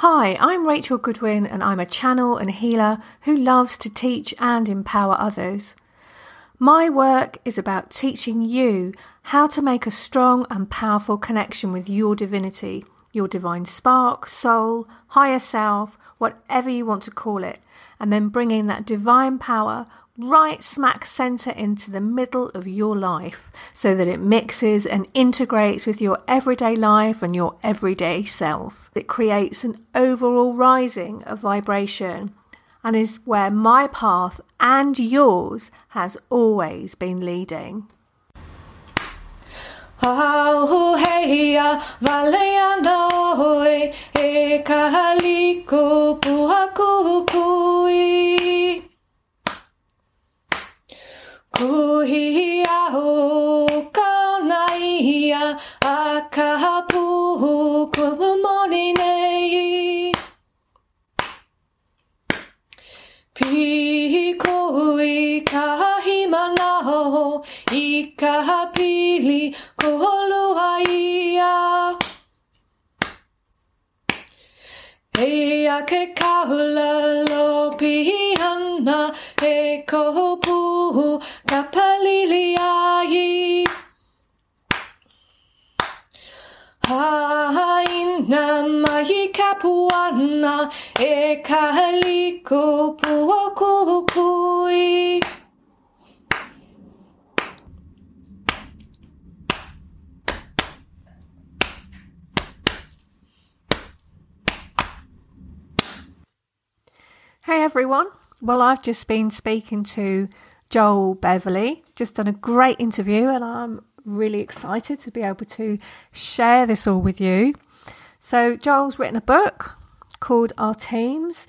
Hi, I'm Rachel Goodwin, and I'm a channel and healer who loves to teach and empower others. My work is about teaching you how to make a strong and powerful connection with your divinity, your divine spark, soul, higher self, whatever you want to call it, and then bringing that divine power right smack center into the middle of your life so that it mixes and integrates with your everyday life and your everyday self. It creates an overall rising of vibration and is where my path and yours has always been leading. e kahaliko puhaku kui. Kuhia ho kaunaia a kahapu kumamoni nei. Pikoi kahimana ho i kahapili koholuaia. Hea ke kaula lo pihana he kohu kapaliliai. Haina mai kapuana e kahaliko puokukui. Hey everyone. Well, I've just been speaking to Joel Beverley, just done a great interview, and I'm really excited to be able to share this all with you. So, Joel's written a book called Our Teams,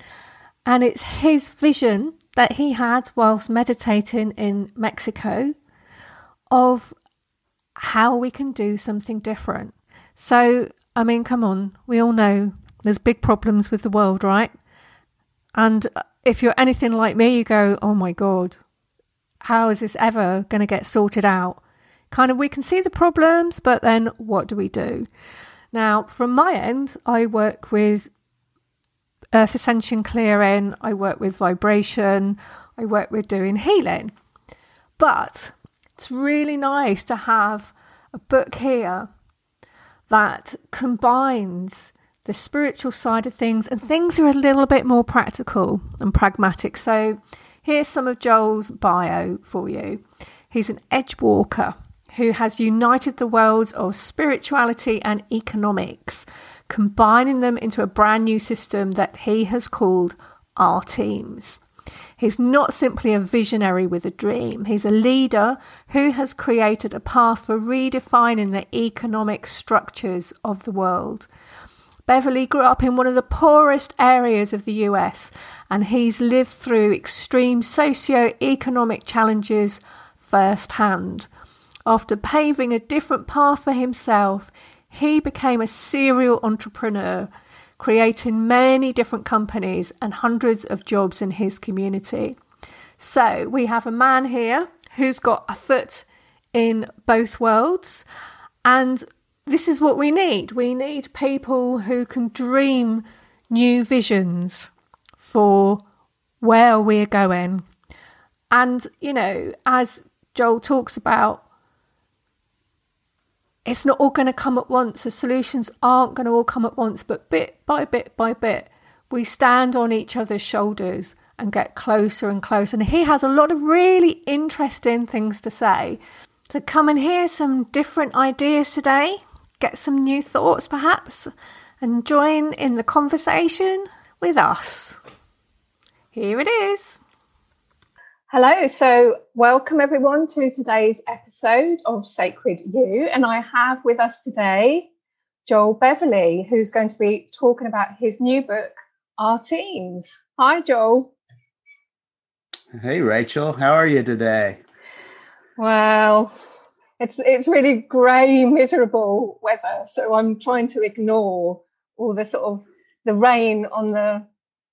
and it's his vision that he had whilst meditating in Mexico of how we can do something different. So, I mean, come on, we all know there's big problems with the world, right? And if you're anything like me, you go, oh my God, how is this ever going to get sorted out? Kind of, we can see the problems, but then what do we do? Now, from my end, I work with earth ascension clearing, I work with vibration, I work with doing healing. But it's really nice to have a book here that combines the spiritual side of things, and things are a little bit more practical and pragmatic. So, here's some of Joel's bio for you. He's an edge walker who has united the worlds of spirituality and economics, combining them into a brand new system that he has called Our Teams. He's not simply a visionary with a dream, he's a leader who has created a path for redefining the economic structures of the world. Beverley grew up in one of the poorest areas of the US and he's lived through extreme socio-economic challenges firsthand. After paving a different path for himself, he became a serial entrepreneur, creating many different companies and hundreds of jobs in his community. So, we have a man here who's got a foot in both worlds and this is what we need. We need people who can dream new visions for where we're going. And, you know, as Joel talks about, it's not all going to come at once. The solutions aren't going to all come at once, but bit by bit by bit, we stand on each other's shoulders and get closer and closer. And he has a lot of really interesting things to say. So come and hear some different ideas today get some new thoughts perhaps, and join in the conversation with us. Here it is. Hello, so welcome everyone to today's episode of Sacred You. And I have with us today Joel Beverley, who's going to be talking about his new book, Our Teams. Hi, Joel. Hey, Rachel. How are you today? Well, it's it's really grey, miserable weather. So I'm trying to ignore all the sort of the rain on the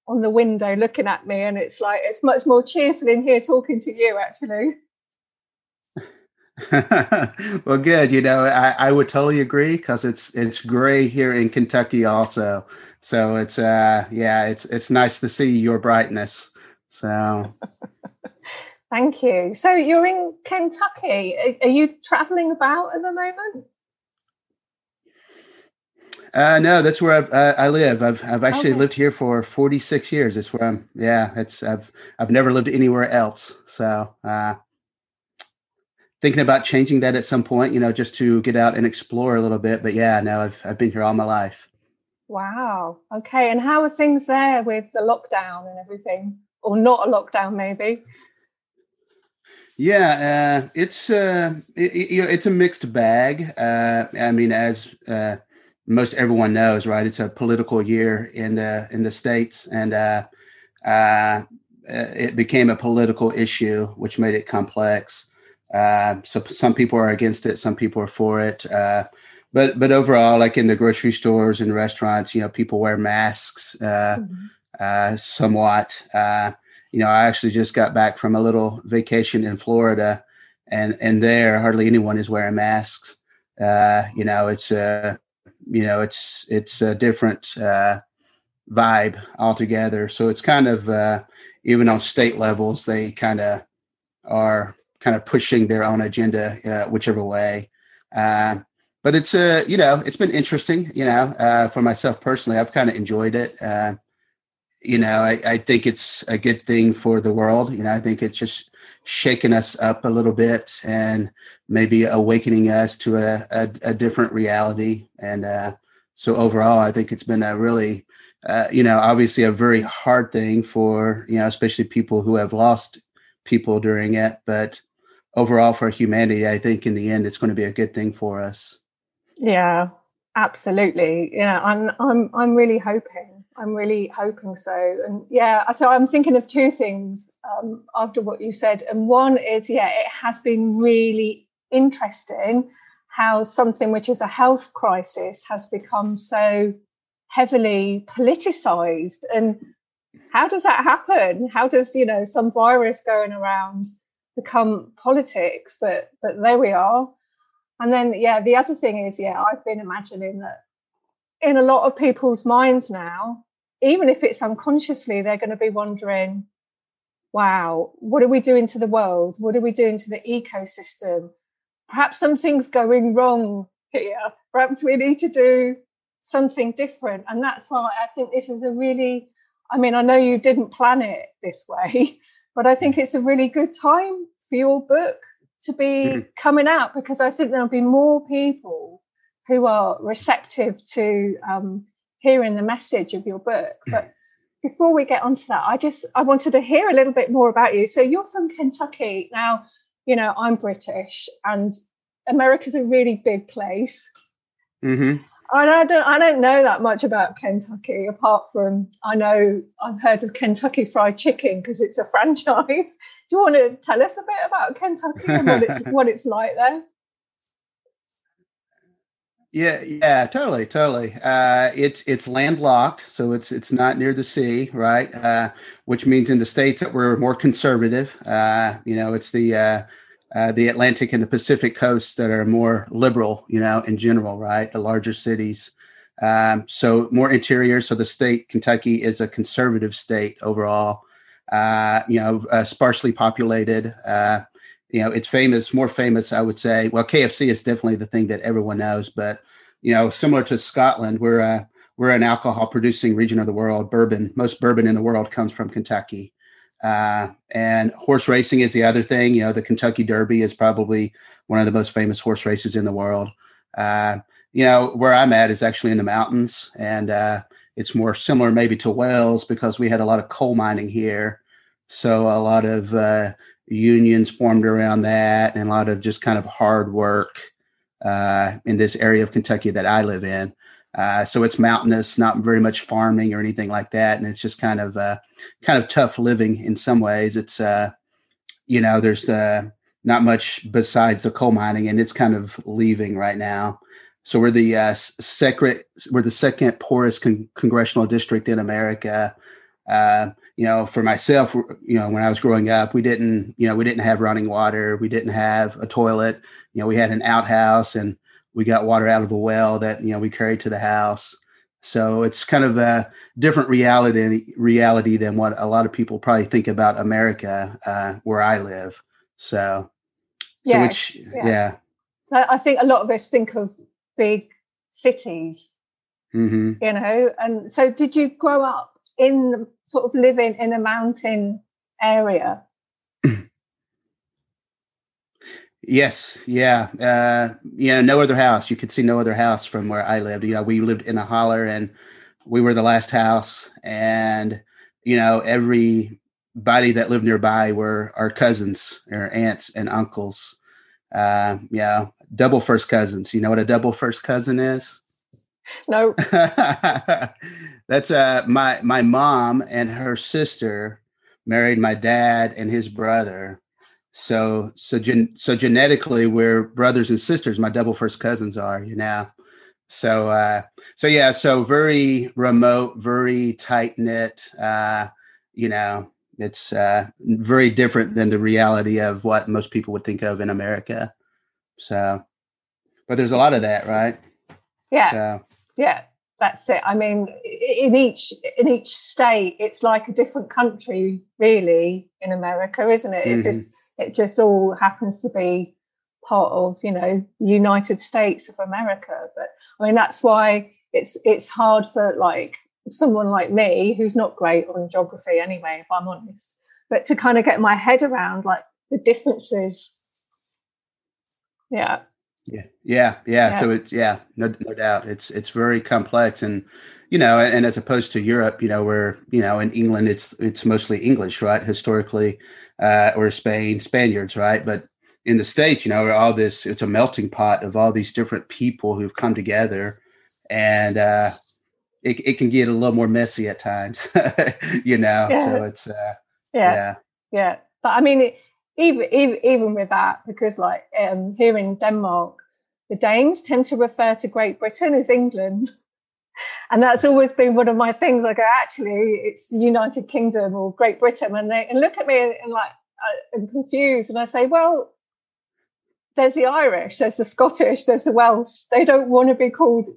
on the window looking at me, and it's like it's much more cheerful in here talking to you actually. well, good. You know, I, I would totally agree because it's it's gray here in Kentucky also. So it's uh yeah, it's it's nice to see your brightness. So thank you. So you're in Kentucky. Are, you traveling about at the moment? Uh, no, that's where I've, uh, I live. I've I've actually okay. lived here for 46 years. That's where I'm. Yeah, it's I've I've never lived anywhere else. So uh, thinking about changing that at some point. You know, just to get out and explore a little bit. But yeah, no, I've I've been here all my life. Wow. Okay. And how are things there with the lockdown and everything, or not a lockdown, maybe? Yeah, uh, it's uh, it, you know, it's a mixed bag. Uh, I mean, as uh, most everyone knows, right? It's a political year in the in the states, and uh, uh, it became a political issue, which made it complex. Uh, so some people are against it, some people are for it. Uh, but but overall, like in the grocery stores and restaurants, you know, people wear masks uh, mm-hmm. Uh, somewhat. You know, I actually just got back from a little vacation in Florida, and and there hardly anyone is wearing masks. Uh, you know, it's uh, you know it's it's a different uh, vibe altogether. So it's kind of uh, even on state levels they kind of are kind of pushing their own agenda uh, whichever way. Uh, but it's a uh, you know it's been interesting you know uh, for myself personally i've kind of enjoyed it. Uh, you know I, I think it's a good thing for the world you know i think it's just shaking us up a little bit and maybe awakening us to a, a, a different reality. And uh, so overall, I think it's been a really, uh, you know, obviously a very hard thing for, you know, especially people who have lost people during it. But overall, for humanity, I think in the end, it's going to be a good thing for us. Yeah, absolutely. Yeah, I'm, I'm, I'm really hoping I'm really hoping so. And yeah, so I'm thinking of two things um, after what you said. And one is, yeah, it has been really interesting how something which is a health crisis has become so heavily politicized. And how does that happen? How does, you know, some virus going around become politics? But but there we are. And then yeah, the other thing is, yeah, I've been imagining that in a lot of people's minds now, even if it's unconsciously, they're going to be wondering, wow, what are we doing to the world? What are we doing to the ecosystem? Perhaps something's going wrong here. Perhaps we need to do something different. And that's why I think this is a really, I mean, I know you didn't plan it this way, but I think it's a really good time for your book to be mm-hmm. coming out because I think there'll be more people who are receptive to um, hearing the message of your book. But before we get onto that, I just I wanted to hear a little bit more about you. So you're from Kentucky. Now, you know, I'm British and America's a really big place. Mm-hmm. I don't I don't know that much about Kentucky apart from I know I've heard of Kentucky Fried Chicken because it's a franchise. Do you want to tell us a bit about Kentucky and what it's what it's like there? Yeah, yeah, totally, totally. Uh, it's it's landlocked, so it's it's not near the sea, right? Uh, which means in the states that we're more conservative. Uh, you know, it's the uh, uh, the Atlantic and the Pacific coasts that are more liberal. You know, in general, right? The larger cities, um, so more interior. So the state Kentucky is a conservative state overall. Uh, you know, sparsely populated you know, it's famous, more famous, I would say. Well, KFC is definitely the thing that everyone knows, but you know, similar to Scotland, we're a, we're an alcohol producing region of the world. Bourbon, most bourbon in the world comes from Kentucky. Uh, and horse racing is the other thing. You know, the Kentucky Derby is probably one of the most famous horse races in the world. Uh, you know, where I'm at is actually in the mountains, and uh, it's more similar maybe to Wales because we had a lot of coal mining here. So a lot of uh, unions formed around that and a lot of just kind of hard work uh, in this area of Kentucky that I live in. Uh, so it's mountainous, not very much farming or anything like that, and it's just kind of uh, kind of tough living in some ways. It's uh, you know there's uh, not much besides the coal mining, and it's kind of leaving right now. So we're the uh, second we're the second poorest con- congressional district in America. Uh, you know, for myself, you know, when I was growing up, we didn't, you know, we didn't have running water. We didn't have a toilet. You know, we had an outhouse and we got water out of a well that, you know, we carried to the house. So it's kind of a different reality reality than what a lot of people probably think about America, uh, where I live. So, yeah, so which, yeah. yeah. So I think a lot of us think of big cities, mm-hmm. you know. And so, did you grow up in sort of living in a mountain area? Yes, yeah, uh, yeah. No other house. You could see no other house from where I lived. You know, we lived in a holler, and we were the last house. And you know, everybody that lived nearby were our cousins, our aunts and uncles. Uh, yeah, double first cousins. You know what a double first cousin is? No. That's uh my my mom and her sister married my dad and his brother. So so gen- so genetically we're brothers and sisters. My double first cousins are, you know. So uh so yeah, so very remote, very tight knit uh you know, it's uh very different than the reality of what most people would think of in America. So but there's a lot of that, right? Yeah. So yeah that's it. I mean in each in each state it's like a different country really in america isn't it? Mm-hmm. it just it just all happens to be part of you know the united states of america. But i mean that's why it's it's hard for like someone like me who's not great on geography anyway if i'm honest but to kind of get my head around like the differences. Yeah yeah, yeah, yeah. So it's yeah, no, no doubt. It's it's very complex, and you know, and as opposed to Europe, you know, where you know in England it's it's mostly English, right? Historically, uh, or Spain, Spaniards, right? But in the states, you know, all this it's a melting pot of all these different people who've come together, and uh, it it can get a little more messy at times, you know. Yeah. So it's uh, yeah, yeah, yeah. But I mean. It, even, even even with that, because like um, here in Denmark, the Danes tend to refer to Great Britain as England. And that's always been one of my things. I go, actually, it's the United Kingdom or Great Britain. And they and look at me and, and like, I'm uh, confused. And I say, well, there's the Irish, there's the Scottish, there's the Welsh. They don't want to be called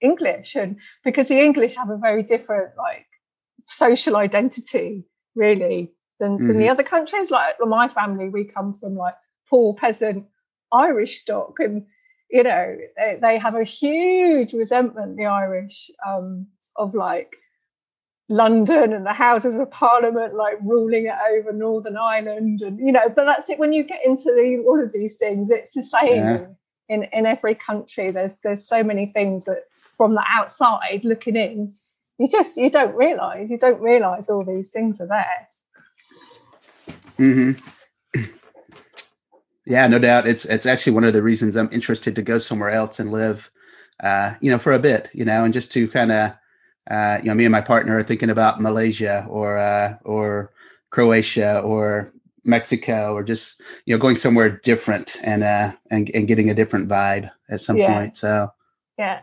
English. And because the English have a very different, like, social identity, really than, mm-hmm. than the mm-hmm. other countries. Like my family, we come from like poor peasant Irish stock, and you know they, they have a huge resentment, the Irish, um, of like London and the Houses of Parliament like ruling it over Northern Ireland, and you know. But that's it. When you get into the, all of these things, it's the same yeah. in in every country. There's there's so many things that from the outside looking in, you just you don't realize you don't realize all these things are there. Mm-hmm. Yeah, no doubt. It's it's actually one of the reasons I'm interested to go somewhere else and live, uh, you know, for a bit, you know, and just to kind of, uh, you know, me and my partner are thinking about Malaysia or uh, or Croatia or Mexico or just you know going somewhere different and uh and, and getting a different vibe at some yeah. point. So yeah,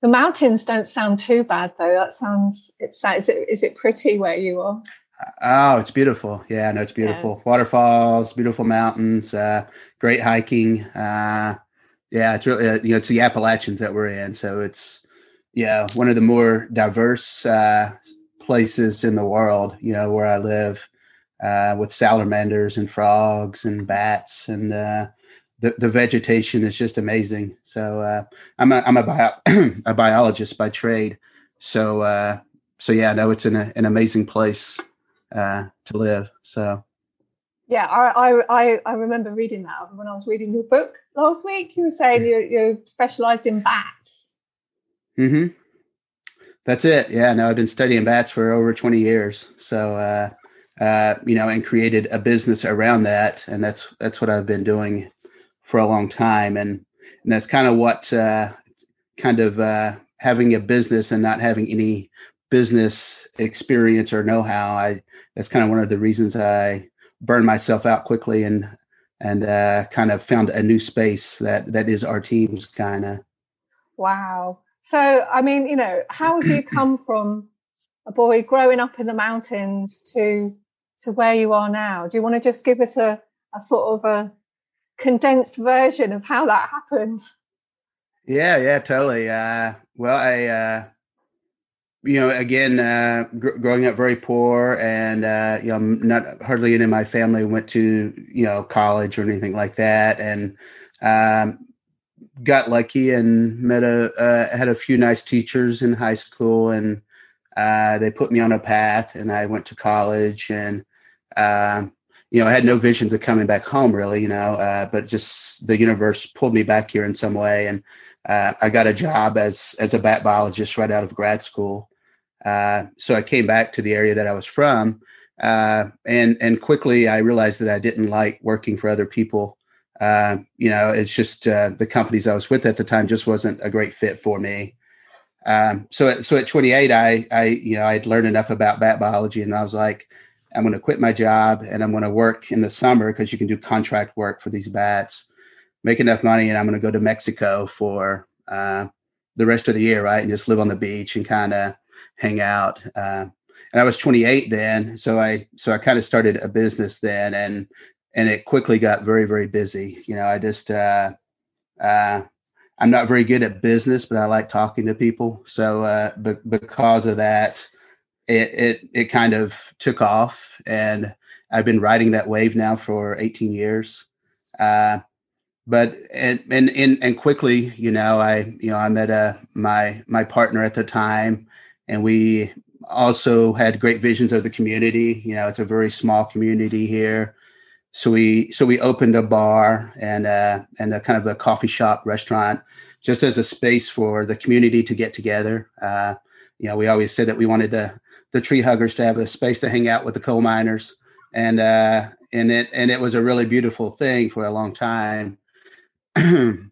the mountains don't sound too bad though. That sounds it's is it is it pretty where you are? Oh, it's beautiful. Yeah, no, it's beautiful. Yeah. Waterfalls, beautiful mountains, uh, great hiking. Uh, yeah, it's really, uh, you know, it's the Appalachians that we're in. So it's, yeah, one of the more diverse uh, places in the world, you know, where I live uh, with salamanders and frogs and bats and uh, the, the vegetation is just amazing. So uh, I'm a, I'm a, bio- a biologist by trade. So, uh, so yeah, no, it's an, an amazing place uh, to live. So yeah, I, I I remember reading that when I was reading your book last week. You were saying you're, you're specialized in bats. Hmm. That's it. Yeah. No, I've been studying bats for over twenty years. So, uh, uh, you know, and created a business around that, and that's that's what I've been doing for a long time, and and that's kind of what uh, kind of uh, having a business and not having any business experience or know-how i that's kind of one of the reasons i burned myself out quickly and and uh, kind of found a new space that that is our team's kind of wow so i mean you know how have you come from a boy growing up in the mountains to to where you are now. Do you want to just give us a, a sort of a condensed version of how that happens? Yeah, yeah, totally. Uh, well, I, uh, you know, again, uh, gr- growing up very poor, and uh, you know, not hardly any of my family went to you know college or anything like that, and um, got lucky and met a uh, had a few nice teachers in high school, and uh, they put me on a path, and I went to college, and um, you know, I had no visions of coming back home, really, you know, uh, but just the universe pulled me back here in some way, and uh, I got a job as as a bat biologist right out of grad school. Uh, so I came back to the area that I was from, uh, and and quickly I realized that I didn't like working for other people. Uh, you know, it's just uh, the companies I was with at the time just wasn't a great fit for me. Um, so at, so at 28, I I you know I'd learned enough about bat biology, and I was like, I'm going to quit my job and I'm going to work in the summer because you can do contract work for these bats make enough money and I'm going to go to Mexico for uh, the rest of the year, right? And just live on the beach and kind of hang out. Uh, and I was 28 then, so I so I kind of started a business then, and and it quickly got very very busy. You know, I just uh, uh, I'm not very good at business, but I like talking to people. So uh, be- because of that, it, it it kind of took off, and I've been riding that wave now for 18 years. Uh, but and and and, and quickly, you know, I you know I met a uh, my my partner at the time, and we also had great visions of the community. You know, it's a very small community here, so we so we opened a bar and uh and a kind of a coffee shop restaurant just as a space for the community to get together. Uh, you know, we always said that we wanted the the tree huggers to have a space to hang out with the coal miners, and uh, and it and it was a really beautiful thing for a long time.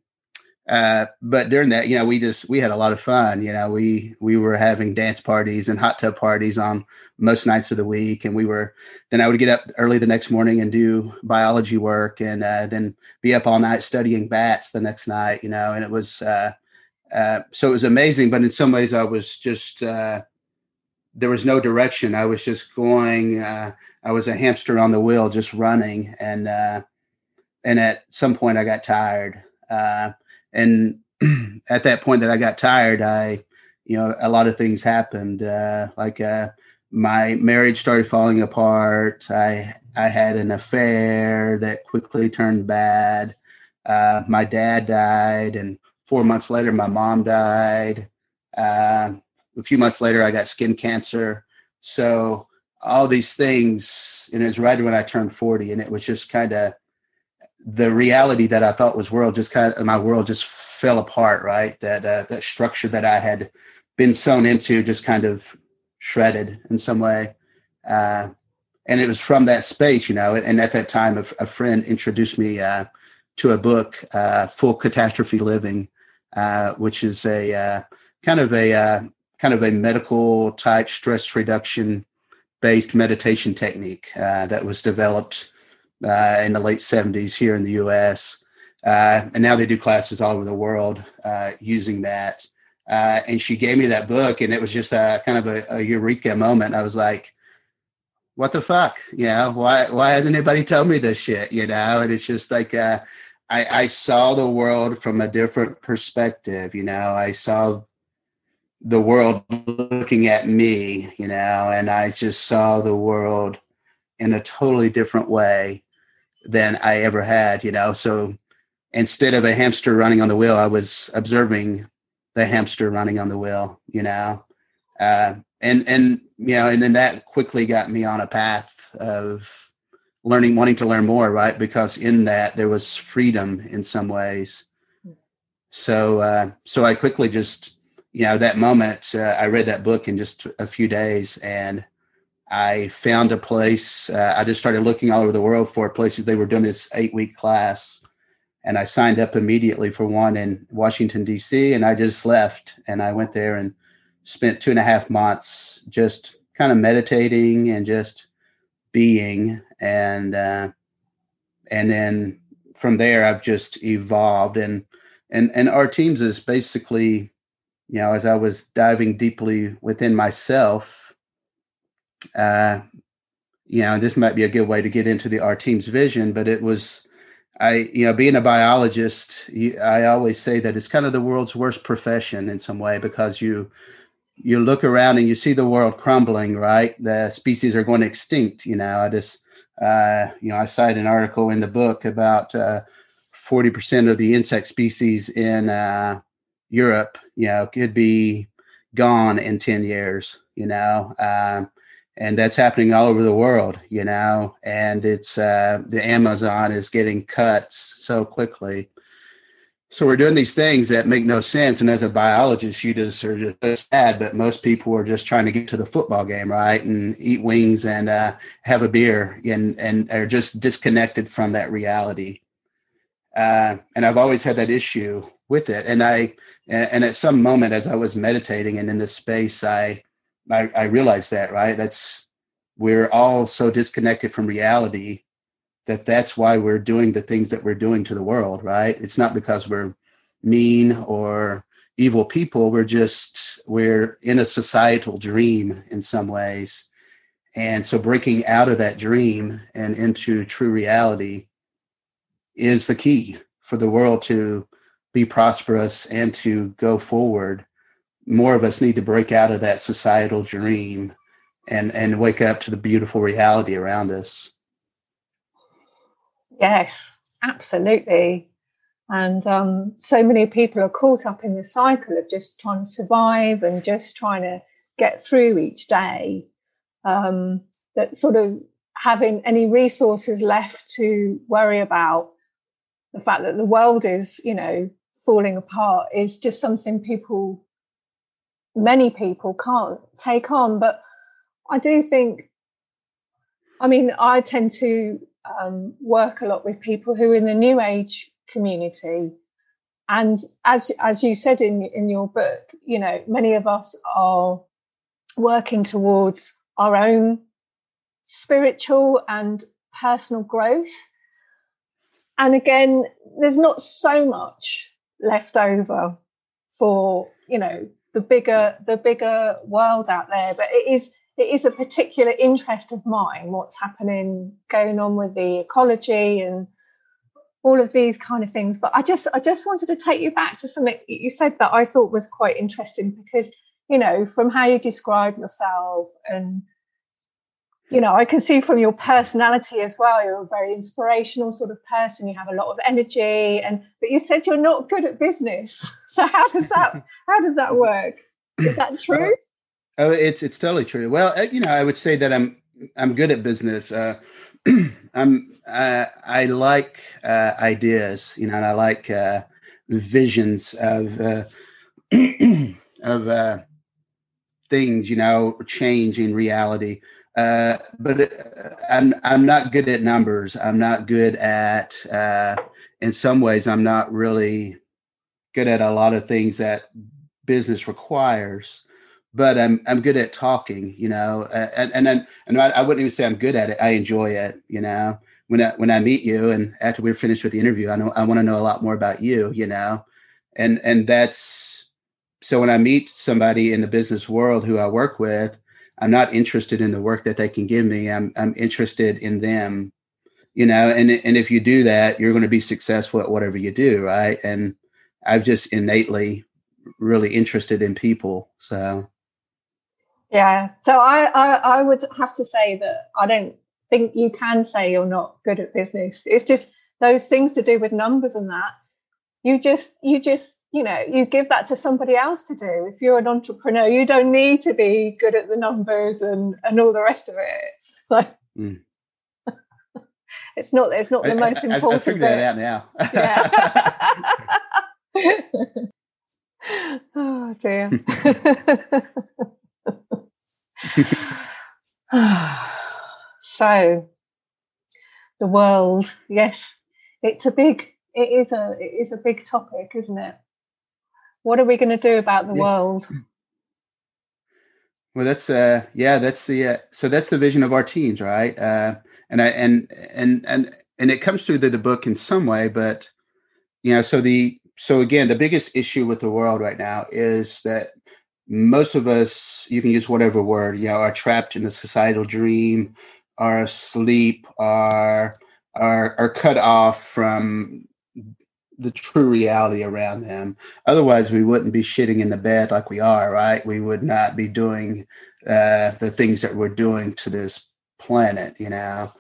uh, but during that, you know, we just we had a lot of fun. You know, we we were having dance parties and hot tub parties on most nights of the week, and we were. Then I would get up early the next morning and do biology work, and uh, then be up all night studying bats the next night. You know, and it was uh, uh, so it was amazing. But in some ways, I was just uh, there was no direction. I was just going. I was a hamster on the wheel, just running, and uh, and at some point I got tired. And at that point that I got tired, I, you know, a lot of things happened. Uh, like uh, my marriage started falling apart. I I had an affair that quickly turned bad. Uh, my dad died, and four months later, my mom died. Uh, a few months later, I got skin cancer. So all these things, and it was right when I turned 40, and it was just kind of the reality that I thought was world just kind of my world just fell apart. Right, that uh, that structure that I had been sewn into just kind of shredded in some way. Uh, and it was from that space, you know. And at that time, a, a friend introduced me uh, to a book, uh, "Full Catastrophe Living," uh, which is a uh, kind of a uh, kind of a medical type stress reduction based meditation technique uh that was developed uh, in the late 70s here in the US. Uh, and now they do classes all over the world uh, using that. Uh, and she gave me that book, and it was just a kind of a, a eureka moment. I was like, what the fuck? You know, why, why hasn't anybody told me this shit? You know, and it's just like, uh, I, I saw the world from a different perspective. You know, I saw the world looking at me, you know, and I just saw the world in a totally different way than I ever had, you know. So instead of a hamster running on the wheel, I was observing the hamster running on the wheel, you know. Uh, and and you know, and then that quickly got me on a path of learning, wanting to learn more, right? Because in that there was freedom in some ways. So uh, so I quickly just you know that moment uh, I read that book in just a few days and I found a place. Uh, I just started looking all over the world for places they were doing this eight week class. And I signed up immediately for one in Washington, D.C. And I just left and I went there and spent two and a half months just kind of meditating and just being. And, uh, and then from there, I've just evolved. And, and, and our teams is basically, you know, as I was diving deeply within myself, uh, you know, this might be a good way to get into the our team's vision, but it was, I, you know, being a biologist, you, I always say that it's kind of the world's worst profession in some way because you, you look around and you see the world crumbling, right? The species are going extinct. You know, I just, uh, you know, I cite an article in the book about uh, 40% of the insect species in uh, Europe, you know, could be gone in 10 years, you know. Um, and that's happening all over the world, you know. And it's uh, the Amazon is getting cut so quickly. So we're doing these things that make no sense. And as a biologist, you just are just sad, but most people are just trying to get to the football game, right? And eat wings and uh, have a beer and, and are just disconnected from that reality. Uh, and I've always had that issue with it. And I, and at some moment as I was meditating and in this space, I, I, I realized that, right? That's, we're all so disconnected from reality that that's why we're doing the things that we're doing to the world, right? It's not because we're mean or evil people. We're just, we're in a societal dream in some ways. And so breaking out of that dream and into true reality is the key for the world to be prosperous and to go forward. More of us need to break out of that societal dream and, and wake up to the beautiful reality around us. Yes, absolutely. And um, so many people are caught up in the cycle of just trying to survive and just trying to get through each day. Um, that sort of having any resources left to worry about the fact that the world is, you know, falling apart is just something people, many people can't take on. But I do think, I mean, I tend to um, work a lot with people who are in the new age community. And as as you said in in your book, you know, many of us are working towards our own spiritual and personal growth. And again, there's not so much left over for, you know, the bigger the bigger world out there, but it is it is a particular interest of mine what's happening going on with the ecology and all of these kind of things. But i just i just wanted to take you back to something you said that i thought was quite interesting because you know from how you describe yourself and you know i can see from your personality as well you're a very inspirational sort of person you have a lot of energy and but you said you're not good at business so how does that how does that work is that true Oh, it's it's totally true. Well, uh, you know, I would say that I'm I'm good at business. Uh, I'm uh, I like uh, ideas, you know, and I like uh, visions of uh, of uh, things, you know, change in reality. Uh, but I'm I'm not good at numbers. I'm not good at. Uh, in some ways, I'm not really good at a lot of things that business requires but I'm I'm good at talking, you know, and and then and I, I, wouldn't even say I'm good at it. I enjoy it, you know. When I when I meet you and after we're finished with the interview, I know I want to know a lot more about you, you know, and and that's so when I meet somebody in the business world who I work with, I'm not interested in the work that they can give me. I'm I'm interested in them, you know, and and if you do that, you're going to be successful at whatever you do, right? And I've just innately really interested in people, so yeah. So I, I, I would have to say that I don't think you can say you're not good at business. It's just those things to do with numbers and that. You just, you just, you know, you give that to somebody else to do. If you're an entrepreneur, you don't need to be good at the numbers and and all the rest of it. Like, mm. it's not. It's not the most I, important. I figured that out now. yeah. Oh dear. so the world, yes, it's a big it is a it is a big topic, isn't it? What are we going to do about the yeah. world? Well, that's uh yeah, that's the uh, so that's the vision of our teams, right? Uh and I and and and and it comes through the, the book in some way, but you know, so the so again, the biggest issue with the world right now is that most of us, you can use whatever word, you know, are trapped in the societal dream, are asleep, are are are cut off from the true reality around them. Otherwise, we wouldn't be shitting in the bed like we are, right? We would not be doing uh, the things that we're doing to this planet, you know.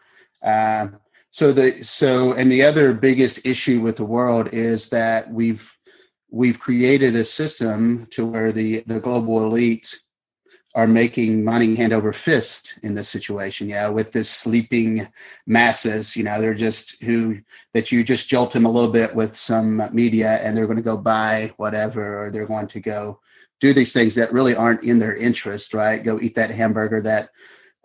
Um, so the so and the other biggest issue with the world is that we've we've created a system to where the the global elite are making money hand over fist in this situation. Yeah, with this sleeping masses, you know, they're just who that you just jolt them a little bit with some media, and they're going to go buy whatever, or they're going to go do these things that really aren't in their interest. Right? Go eat that hamburger. That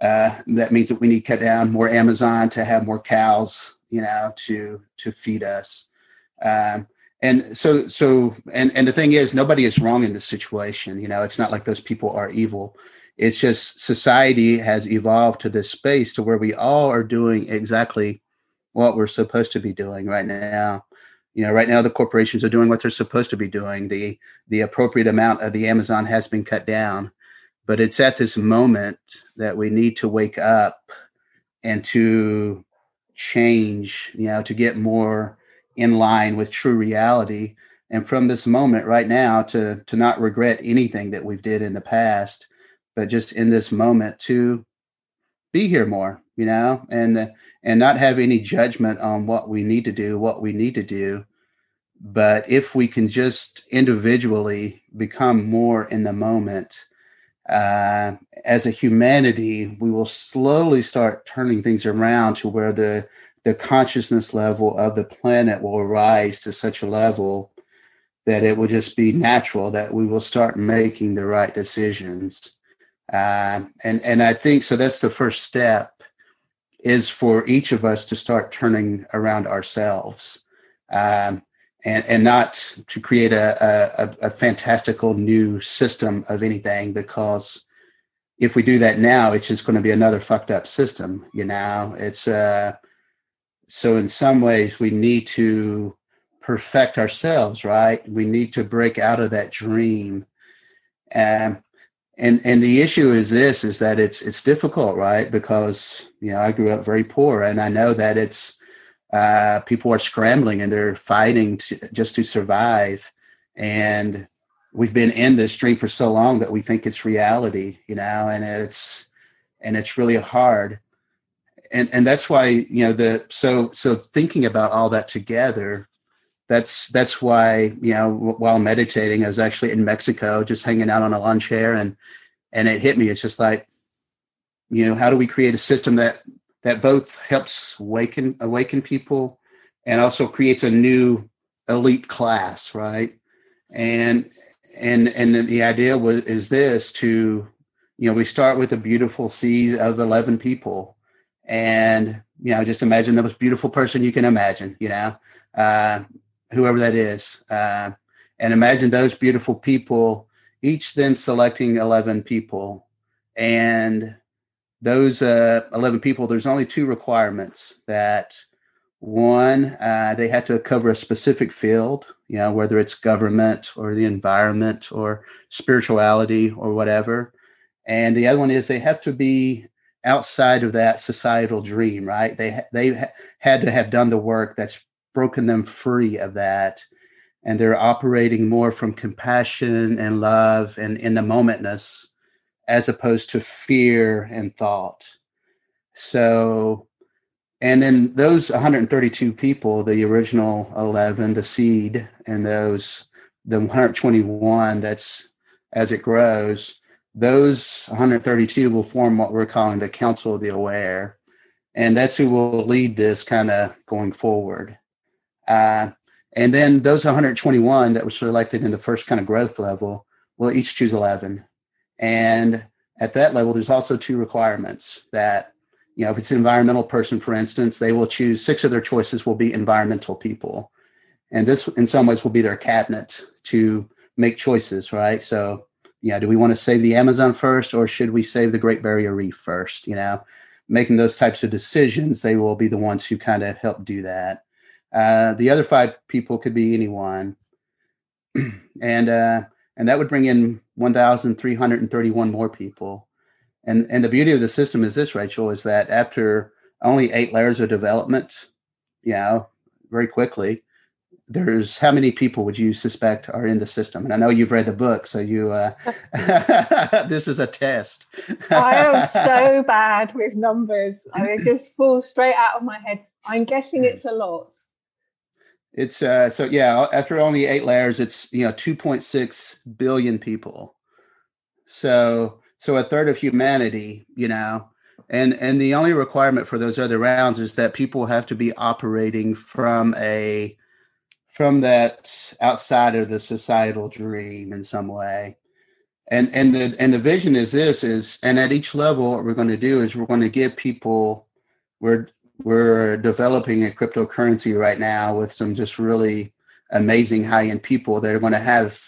uh, that means that we need to cut down more Amazon to have more cows, you know, to to feed us. Um, and so so and and the thing is nobody is wrong in this situation you know it's not like those people are evil. It's just society has evolved to this space to where we all are doing exactly what we're supposed to be doing right now. You know right now the corporations are doing what they're supposed to be doing. The the appropriate amount of the amazon has been cut down but it's at this moment that we need to wake up and to change you know to get more in line with true reality. And from this moment right now to to not regret anything that we've did in the past but just in this moment to be here more you know and and not have any judgment on what we need to do what we need to do. But if we can just individually become more in the moment uh, as a humanity we will slowly start turning things around to where the the consciousness level of the planet will rise to such a level that it will just be natural that we will start making the right decisions. Uh, and and I think so. That's the first step is for each of us to start turning around ourselves, um, and and not to create a, a, a fantastical new system of anything because if we do that now, it's just going to be another fucked up system. You know, it's uh, so in some ways we need to perfect ourselves right? We need to break out of that dream. And and and the issue is this is that it's it's difficult right? Because you know i grew up very poor and i know that it's uh, people are scrambling and they're fighting to, just to survive. And we've been in this dream for so long that we think it's reality you know and it's and it's really hard. And and that's why you know the so so thinking about all that together that's that's why you know while meditating i was actually in mexico just hanging out on a lawn chair and and it hit me. It's just like you know how do we create a system that that both helps awaken awaken people and also creates a new elite class right? And and and the idea was is this to you know we start with a beautiful seed of 11 people. And you know just imagine the most beautiful person you can imagine you know uh, whoever that is uh, and imagine those beautiful people each then selecting 11 people. And those uh, 11 people there's only two requirements that one uh, they have to cover a specific field you know whether it's government or the environment or spirituality or whatever and the other one is they have to be outside of that societal dream, right? They they had to have done the work that's broken them free of that, and they're operating more from compassion and love and in the momentness, as opposed to fear and thought. So, and then those 132 people, the original 11, the seed, and those the 121 that's as it grows those 132 will form what we're calling the Council of the Aware. And that's who will lead this kind of going forward. Uh, and then those 121 that were selected in the first kind of growth level will each choose 11. And at that level, there's also two requirements that, you know, if it's an environmental person, for instance, they will choose six of their choices will be environmental people. And this, in some ways, will be their cabinet to make choices, right? So you know, do we want to save the Amazon first or should we save the Great Barrier Reef first? You know, making those types of decisions, they will be the ones who kind of help do that. Uh, the other five people could be anyone, and uh, and that would bring in 1,331 more people. And, and the beauty of the system is this, Rachel, is that after only eight layers of development, you know, very quickly, there's how many people would you suspect are in the system? And I know you've read the book, so you uh, this is a test. I am so bad with numbers. I mean, it just falls straight out of my head. I'm guessing it's a lot. It's uh, so yeah. After only eight layers, it's you know 2.6 billion people. So so a third of humanity, you know, and and the only requirement for those other rounds is that people have to be operating from a from that outside of the societal dream in some way and and the and the vision is this is and at each level what we're going to do is we're going to give people we're we're developing a cryptocurrency right now with some just really amazing high end people that are going to have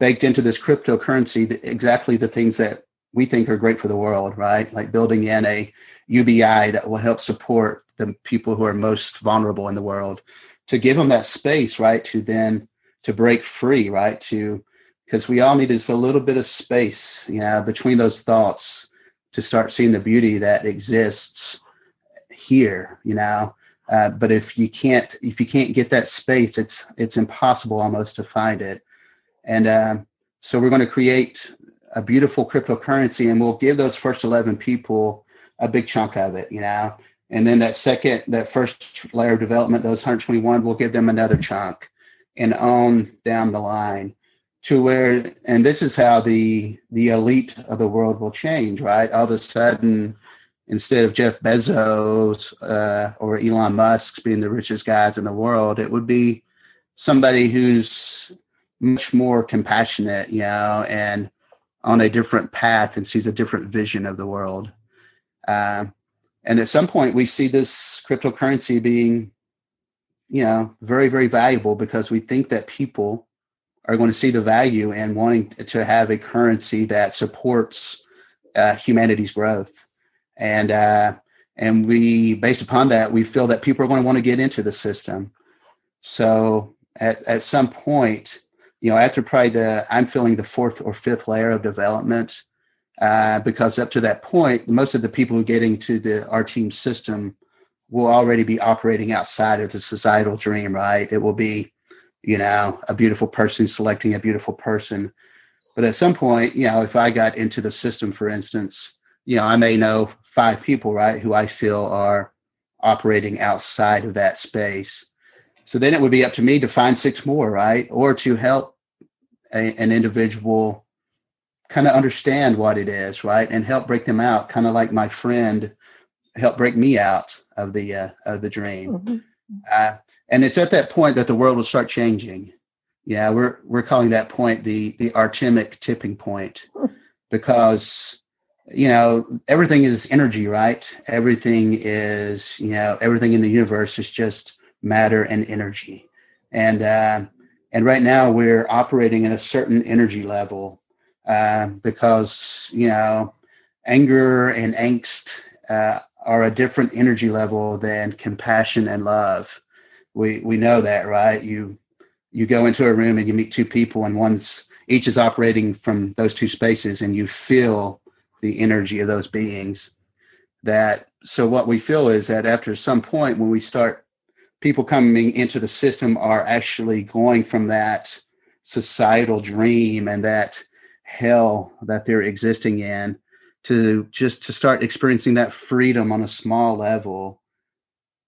baked into this cryptocurrency exactly the things that we think are great for the world right like building in a ubi that will help support the people who are most vulnerable in the world to give them that space, right? To then to break free, right? To because we all need just a little bit of space, you know, between those thoughts to start seeing the beauty that exists here, you know. Uh, but if you can't if you can't get that space, it's it's impossible almost to find it. And uh, so we're going to create a beautiful cryptocurrency, and we'll give those first eleven people a big chunk of it, you know. And then that second, that first layer of development, those 121 we'll give them another chunk and on down the line to where, and this is how the the elite of the world will change, right? All of a sudden, instead of Jeff Bezos uh, or Elon Musk being the richest guys in the world, it would be somebody who's much more compassionate, you know, and on a different path and sees a different vision of the world. Uh, and at some point, we see this cryptocurrency being, you know, very, very valuable because we think that people are going to see the value in wanting to have a currency that supports uh, humanity's growth. And uh, and we, based upon that, we feel that people are going to want to get into the system. So at, at some point, you know, after probably the, I'm feeling the fourth or fifth layer of development, uh, because up to that point, most of the people who get into the our team system will already be operating outside of the societal dream, right? It will be, you know, a beautiful person selecting a beautiful person. But at some point, you know, if I got into the system, for instance, you know, I may know five people, right, who I feel are operating outside of that space. So then it would be up to me to find six more, right? Or to help a, an individual kind of understand what it is, right, and help break them out, kind of like my friend helped break me out of the uh, of the dream. Mm-hmm. Uh, and it's at that point that the world will start changing. Yeah, we're we're calling that point the the Artemic tipping point, because you know everything is energy, right? Everything is you know everything in the universe is just matter and energy, and uh, and right now we're operating at a certain energy level uh, because you know anger and angst uh, are a different energy level than compassion and love. We we know that, right? You you go into a room and you meet two people, and one's each is operating from those two spaces, and you feel the energy of those beings. That so what we feel is that after some point when we start people coming into the system are actually going from that societal dream and that hell that they're existing in to just to start experiencing that freedom on a small level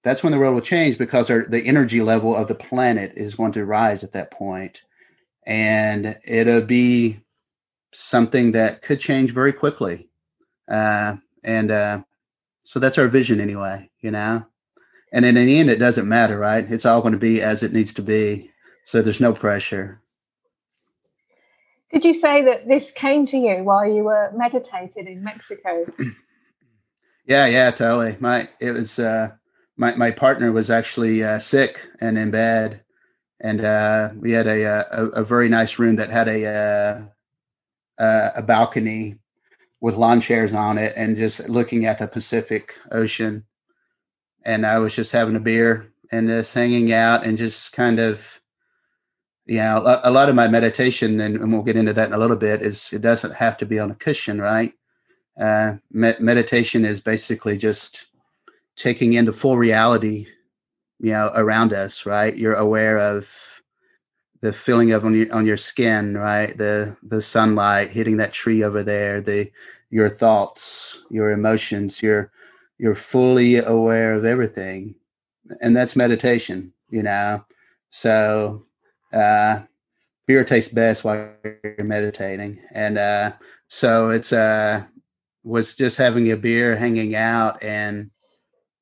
that's when the world will change because our, the energy level of the planet is going to rise at that point and it'll be something that could change very quickly. Uh, and uh, so that's our vision anyway you know? And in the end it doesn't matter right? It's all going to be as it needs to be. So there's no pressure. Did you say that this came to you while you were meditating in Mexico? Yeah, yeah, totally. My it was uh, my my partner was actually uh, sick and in bed, and uh, we had a, uh, a, a very nice room that had a uh, a balcony with lawn chairs on it, and just looking at the Pacific Ocean. And I was just having a beer and just hanging out and just kind of yeah, a, a lot of my meditation, and, and, we'll get into that in a little bit, is it doesn't have to be on a cushion, right? Uh, me- meditation is basically just taking in the full reality, you know, around us, right? You're aware of the feeling of on your on your skin, right? The the sunlight hitting that tree over there, the your thoughts, your emotions, you're you're fully aware of everything. And that's meditation, you know. So uh beer tastes best while you're meditating. And uh so it's uh was just having a beer, hanging out, and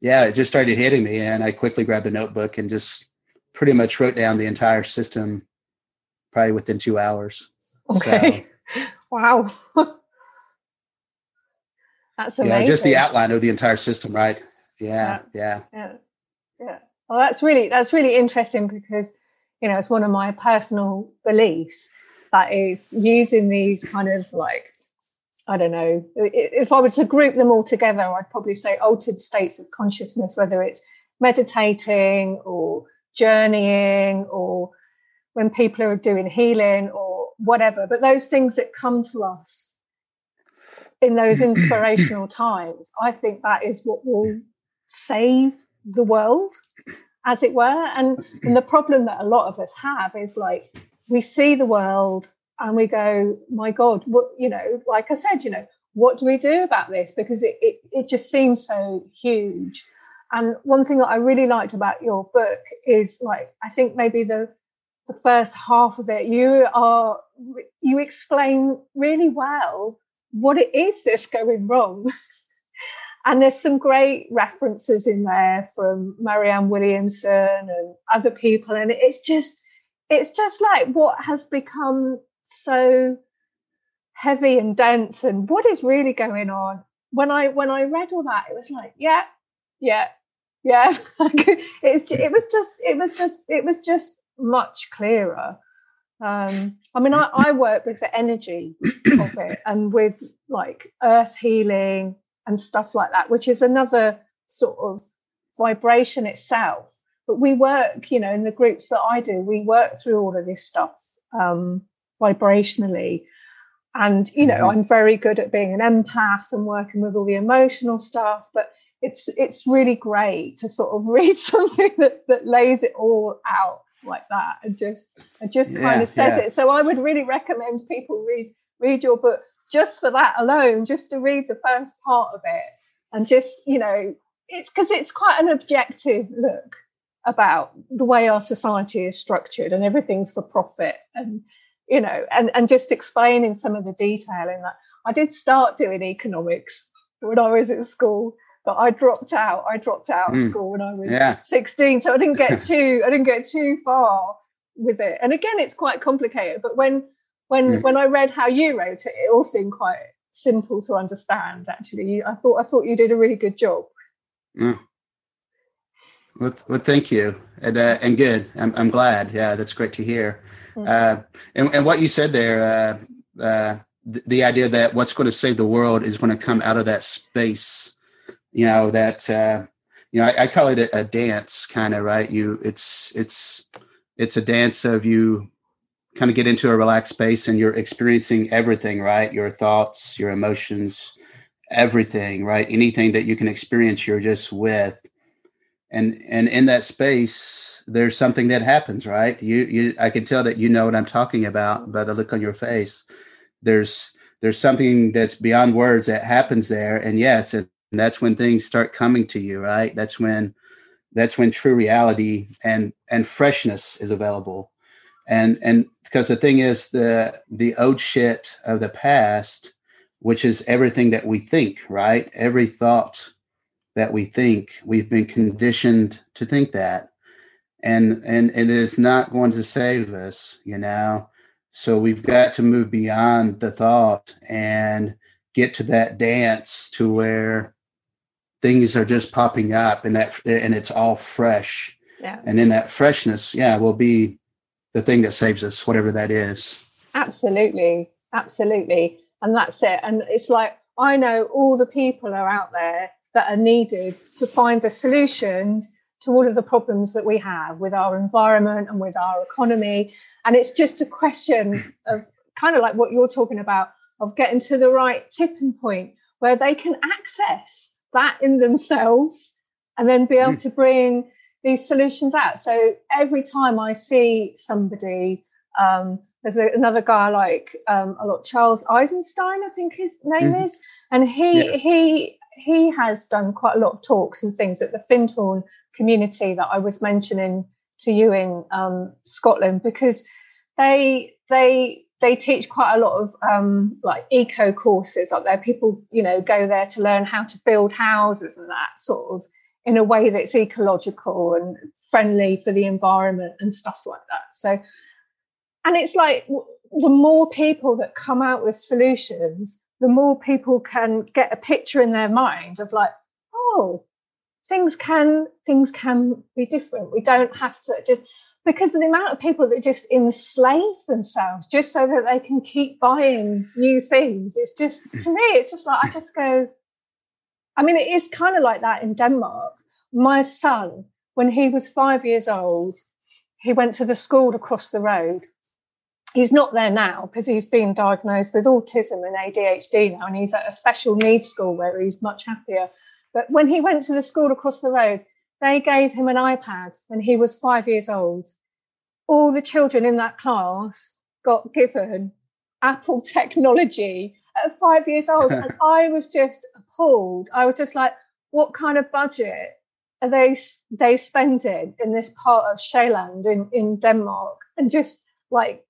yeah, it just started hitting me. And I quickly grabbed a notebook and just pretty much wrote down the entire system probably within two hours. Okay. So, wow. That's amazing. Yeah, just the outline of the entire system, right? Yeah, yeah, yeah, yeah. Well, that's really that's really interesting because you know it's one of my personal beliefs that is using these kind of like I don't know if I were to group them all together, I'd probably say altered states of consciousness, whether it's meditating or journeying or when people are doing healing or whatever. But those things that come to us in those inspirational times, I think that is what will save the world, as it were. And, and the problem that a lot of us have is like we see the world and we go, my God, what, you know, like I said, you know, what do we do about this? Because it, it, it just seems so huge. And one thing that I really liked about your book is like, I think maybe the, the first half of it, you are, you explain really well what it is that's going wrong. and there's some great references in there from Marianne Williamson and other people. And it's just, it's just like what has become so heavy and dense and what is really going on. When I when I read all that, it was like, yeah, yeah, yeah. it's it was just it was just it was just much clearer. Um, I mean, I, I work with the energy of it and with like earth healing and stuff like that, which is another sort of vibration itself. But we work, you know, in the groups that I do, we work through all of this stuff um, vibrationally. And, you know, mm-hmm. I'm very good at being an empath and working with all the emotional stuff, but it's it's really great to sort of read something that, that lays it all out like that and just and just yeah, kind of says yeah. it. So I would really recommend people read read your book just for that alone, just to read the first part of it and just you know it's because it's quite an objective look about the way our society is structured and everything's for profit and you know and and just explaining some of the detail in that. I did start doing economics when I was at school but I dropped out. I dropped out mm. of school when I was yeah. 16, so I didn't get too I didn't get too far with it. And again, it's quite complicated. But when when mm. when I read how you wrote it, it all seemed quite simple to understand. Actually, I thought I thought you did a really good job. Mm. Well, well, thank you, and uh, and good. I'm I'm glad. Yeah, that's great to hear. Mm. Uh, and and what you said there, uh, uh, the, the idea that what's going to save the world is going to come out of that space you know that uh, you know I, I call it a, a dance kind of right? You it's it's it's a dance of you kind of get into a relaxed space and you're experiencing everything right? Your thoughts your emotions everything right? Anything that you can experience you're just with. And and in that space there's something that happens right? You you i can tell that you know what i'm talking about by the look on your face. There's there's something that's beyond words that happens there. And yes it, and that's when things start coming to you right? That's when that's when true reality and and freshness is available. And and because the thing is the the old shit of the past which is everything that we think right? Every thought that we think we've been conditioned to think that. And and it is not going to save us you know? So we've got to move beyond the thought and get to that dance to where things are just popping up and that and it's all fresh. Yeah. and in that freshness yeah will be the thing that saves us whatever that is. Absolutely. Absolutely. And that's it. And it's like i know all the people are out there that are needed to find the solutions to all of the problems that we have with our environment and with our economy. And it's just a question of kind of like what you're talking about of getting to the right tipping point where they can access that in themselves and then be able mm. to bring these solutions out. So every time I see somebody, um, there's a, another guy I like um, a lot, Charles Eisenstein, I think his name mm. is, and he yeah. he he has done quite a lot of talks and things at the Findhorn community that I was mentioning to you in um, Scotland because they they they teach quite a lot of um, like eco courses up there. People, you know, go there to learn how to build houses and that sort of in a way that's ecological and friendly for the environment and stuff like that. So, and it's like the more people that come out with solutions, the more people can get a picture in their mind of like, oh, things can things can be different. We don't have to just because of the amount of people that just enslave themselves just so that they can keep buying new things. It's just mm. to me, it's just like I just go. I mean, it is kind of like that in Denmark. My son, when he was five years old, he went to the school across the road he's not there now because he's been diagnosed with autism and ADHD now, and he's at a special needs school where he's much happier. But when he went to the school across the road, they gave him an iPad when he was five years old. All the children in that class got given Apple technology at five years old. and I was just appalled. I was just like, what kind of budget are they they spending in this part of Sjælland in, in Denmark? And just like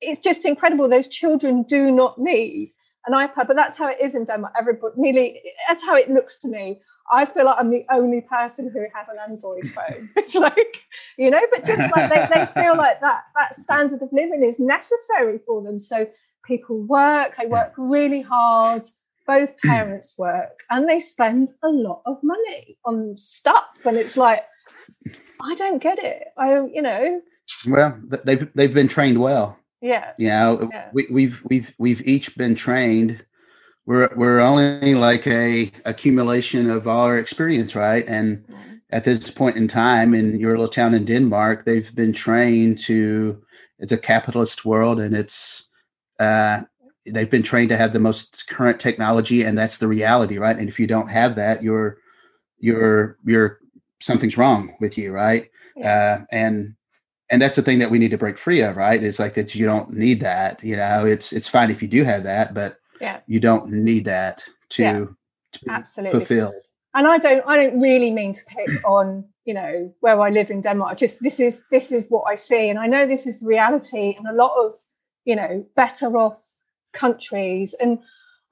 it's just incredible. Those children do not need an iPad, but that's how it is in Denmark. Everybody, nearly, that's how it looks to me. I feel like I'm the only person who has an Android phone. it's like, you know, but just like they, they feel like that that standard of living is necessary for them. So people work, they work really hard. Both parents work, and they spend a lot of money on stuff. And it's like, I don't get it. I, you know. Well, they've they've been trained well. Yeah. You know, yeah. we, we've we've we've each been trained. We're we're only like a accumulation of all our experience, right? And mm-hmm. at this point in time in your little town in Denmark, they've been trained to it's a capitalist world and it's uh they've been trained to have the most current technology and that's the reality, right? And if you don't have that, you're you're you're something's wrong with you, right? Yeah. Uh and and that's the thing that we need to break free of right? It's like that you don't need that you know? It's it's fine if you do have that but yeah. you don't need that to, yeah, to absolutely. fulfill and i don't i don't really mean to pick on you know where i live in denmark. Just this is this is what i see. And i know this is the reality in a lot of you know better off countries. And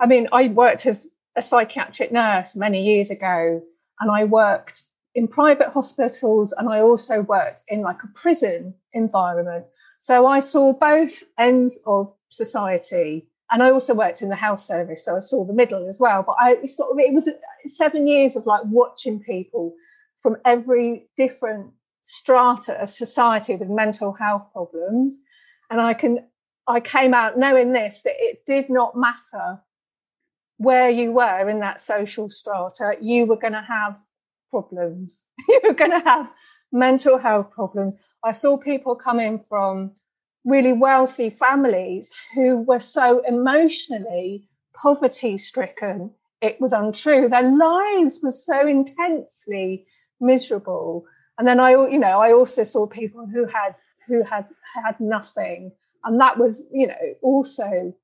i mean i worked as a psychiatric nurse many years ago and i worked in private hospitals and I also worked in like a prison environment. So I saw both ends of society and I also worked in the health service. So I saw the middle as well. But I sort of, it was uh, seven years of like watching people from every different strata of society with mental health problems. And I can, I came out knowing this, that it did not matter where you were in that social strata, you were going to have problems. You're going to have mental health problems. I saw people coming from really wealthy families who were so emotionally poverty stricken. It was untrue. Their lives were so intensely miserable. And then I, you know, I also saw people who had who had had nothing, and that was, you know, also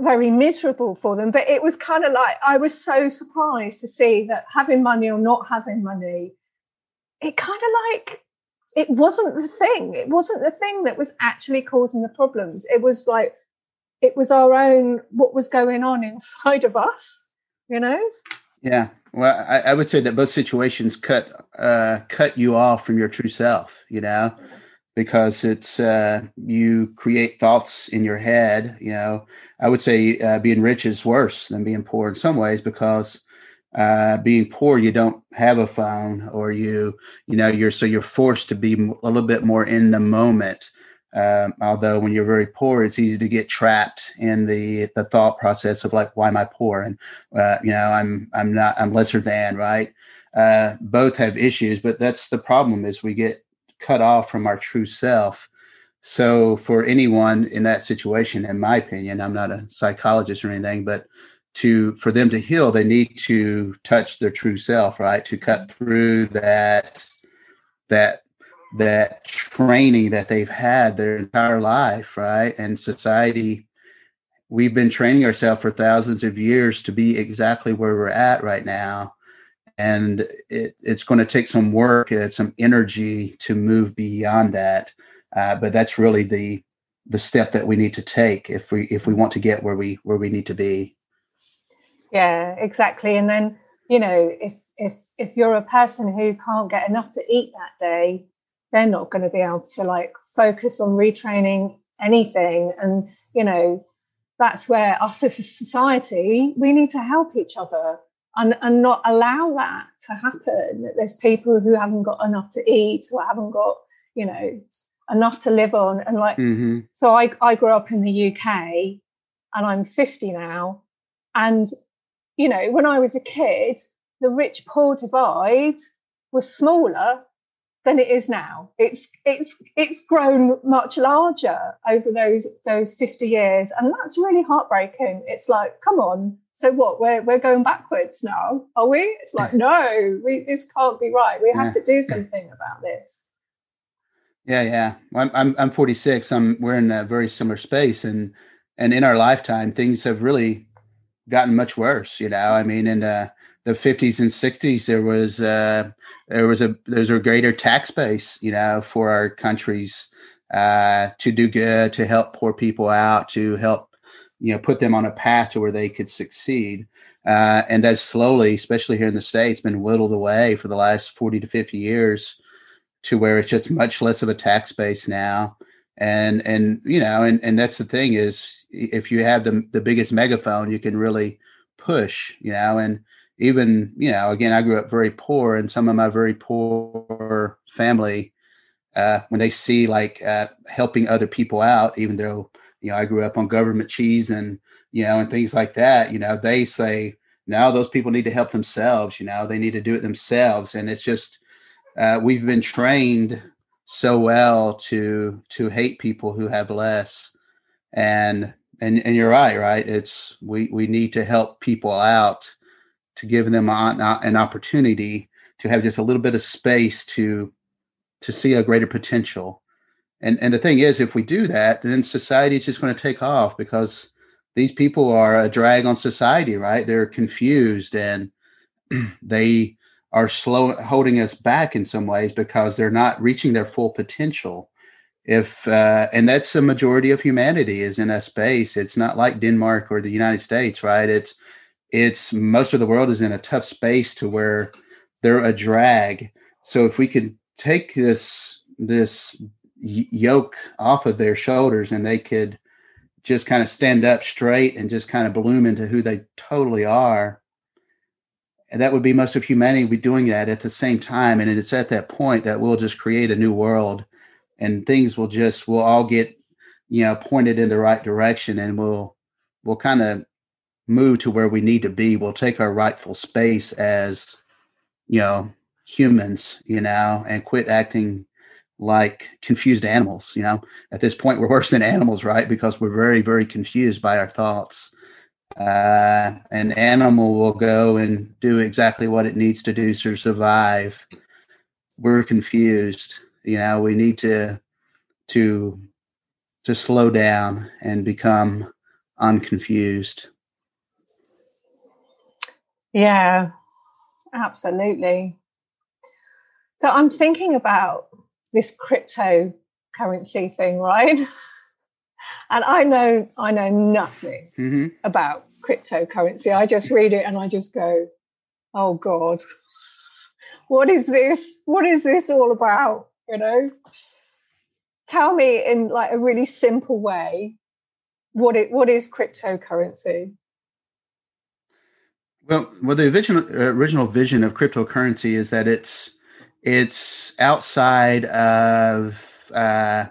very miserable for them. But it was kind of like I was so surprised to see that having money or not having money, it kind of like it wasn't the thing. It wasn't the thing that was actually causing the problems. It was like it was our own what was going on inside of us, you know? Yeah. Well, I, I would say that both situations cut uh, cut you off from your true self, you know because it's uh, you create thoughts in your head. You know, I would say uh, being rich is worse than being poor in some ways because uh, being poor you don't have a phone or you you know you're so you're forced to be a little bit more in the moment. Um, although when you're very poor, it's easy to get trapped in the the thought process of like, why am I poor? And uh, you know, I'm I'm not I'm lesser than right. Uh, both have issues, but that's the problem is we get cut off from our true self. So for anyone in that situation, in my opinion, I'm not a psychologist or anything, but to for them to heal, they need to touch their true self, right? To cut through that that that training that they've had their entire life, right? And society, we've been training ourselves for thousands of years to be exactly where we're at right now. And it, it's going to take some work and some energy to move beyond that. Uh, but that's really the the step that we need to take if we if we want to get where we where we need to be. Yeah, exactly. And then you know if if if you're a person who can't get enough to eat that day, they're not going to be able to like focus on retraining anything and you know that's where us as a society we need to help each other and, and not allow that to happen that there's people who haven't got enough to eat or haven't got you know enough to live on and like mm-hmm. so I, I grew up in the uk and i'm 50 now and you know when i was a kid the rich poor divide was smaller than it is now. It's it's it's grown much larger over those those 50 years. And that's really heartbreaking. It's like, come on. So what? We're we're going backwards now, are we? It's like, no, we this can't be right. We have yeah. to do something about this. Yeah, yeah. I'm I'm I'm 46. I'm we're in a very similar space and and in our lifetime things have really gotten much worse, you know. I mean, in the the 50s and 60s there was uh, there was a there's a greater tax base you know for our countries uh, to do good to help poor people out to help you know put them on a path to where they could succeed. Uh, and that's slowly especially here in the states been whittled away for the last 40 to 50 years to where it's just much less of a tax base now. And and you know and and that's the thing is if you have the the biggest megaphone you can really push you know and even you know again i grew up very poor and some of my very poor family uh, when they see like uh, helping other people out even though you know i grew up on government cheese and you know and things like that you know they say now those people need to help themselves you know they need to do it themselves. And it's just uh, we've been trained so well to to hate people who have less. And and and you're right right? It's we we need to help people out to give them an, an opportunity to have just a little bit of space to to see a greater potential. And and the thing is, if we do that, then society is just going to take off because these people are a drag on society, right? They're confused and they are slow holding us back in some ways because they're not reaching their full potential if uh, and that's the majority of humanity is in a space it's not like denmark or the united states right it's it's most of the world is in a tough space to where they're a drag. So if we could take this this yoke off of their shoulders and they could just kind of stand up straight and just kind of bloom into who they totally are. And that would be most of humanity be doing that at the same time and it's at that point that we'll just create a new world and things will just we'll all get you know pointed in the right direction and we'll we'll kind of move to where we need to be, we'll take our rightful space as, you know, humans, you know, and quit acting like confused animals. You know, at this point, we're worse than animals, right? Because we're very, very confused by our thoughts. Uh, an animal will go and do exactly what it needs to do to survive. We're confused. You know, we need to to to slow down and become unconfused. Yeah, absolutely. So I'm thinking about this cryptocurrency thing, right? and I know I know nothing mm-hmm. about cryptocurrency. I just read it and I just go, "Oh God, what is this? What is this all about?" You know. Tell me in like a really simple way what it what is cryptocurrency. Well, well, the original original vision of cryptocurrency is that it's it's outside of uh,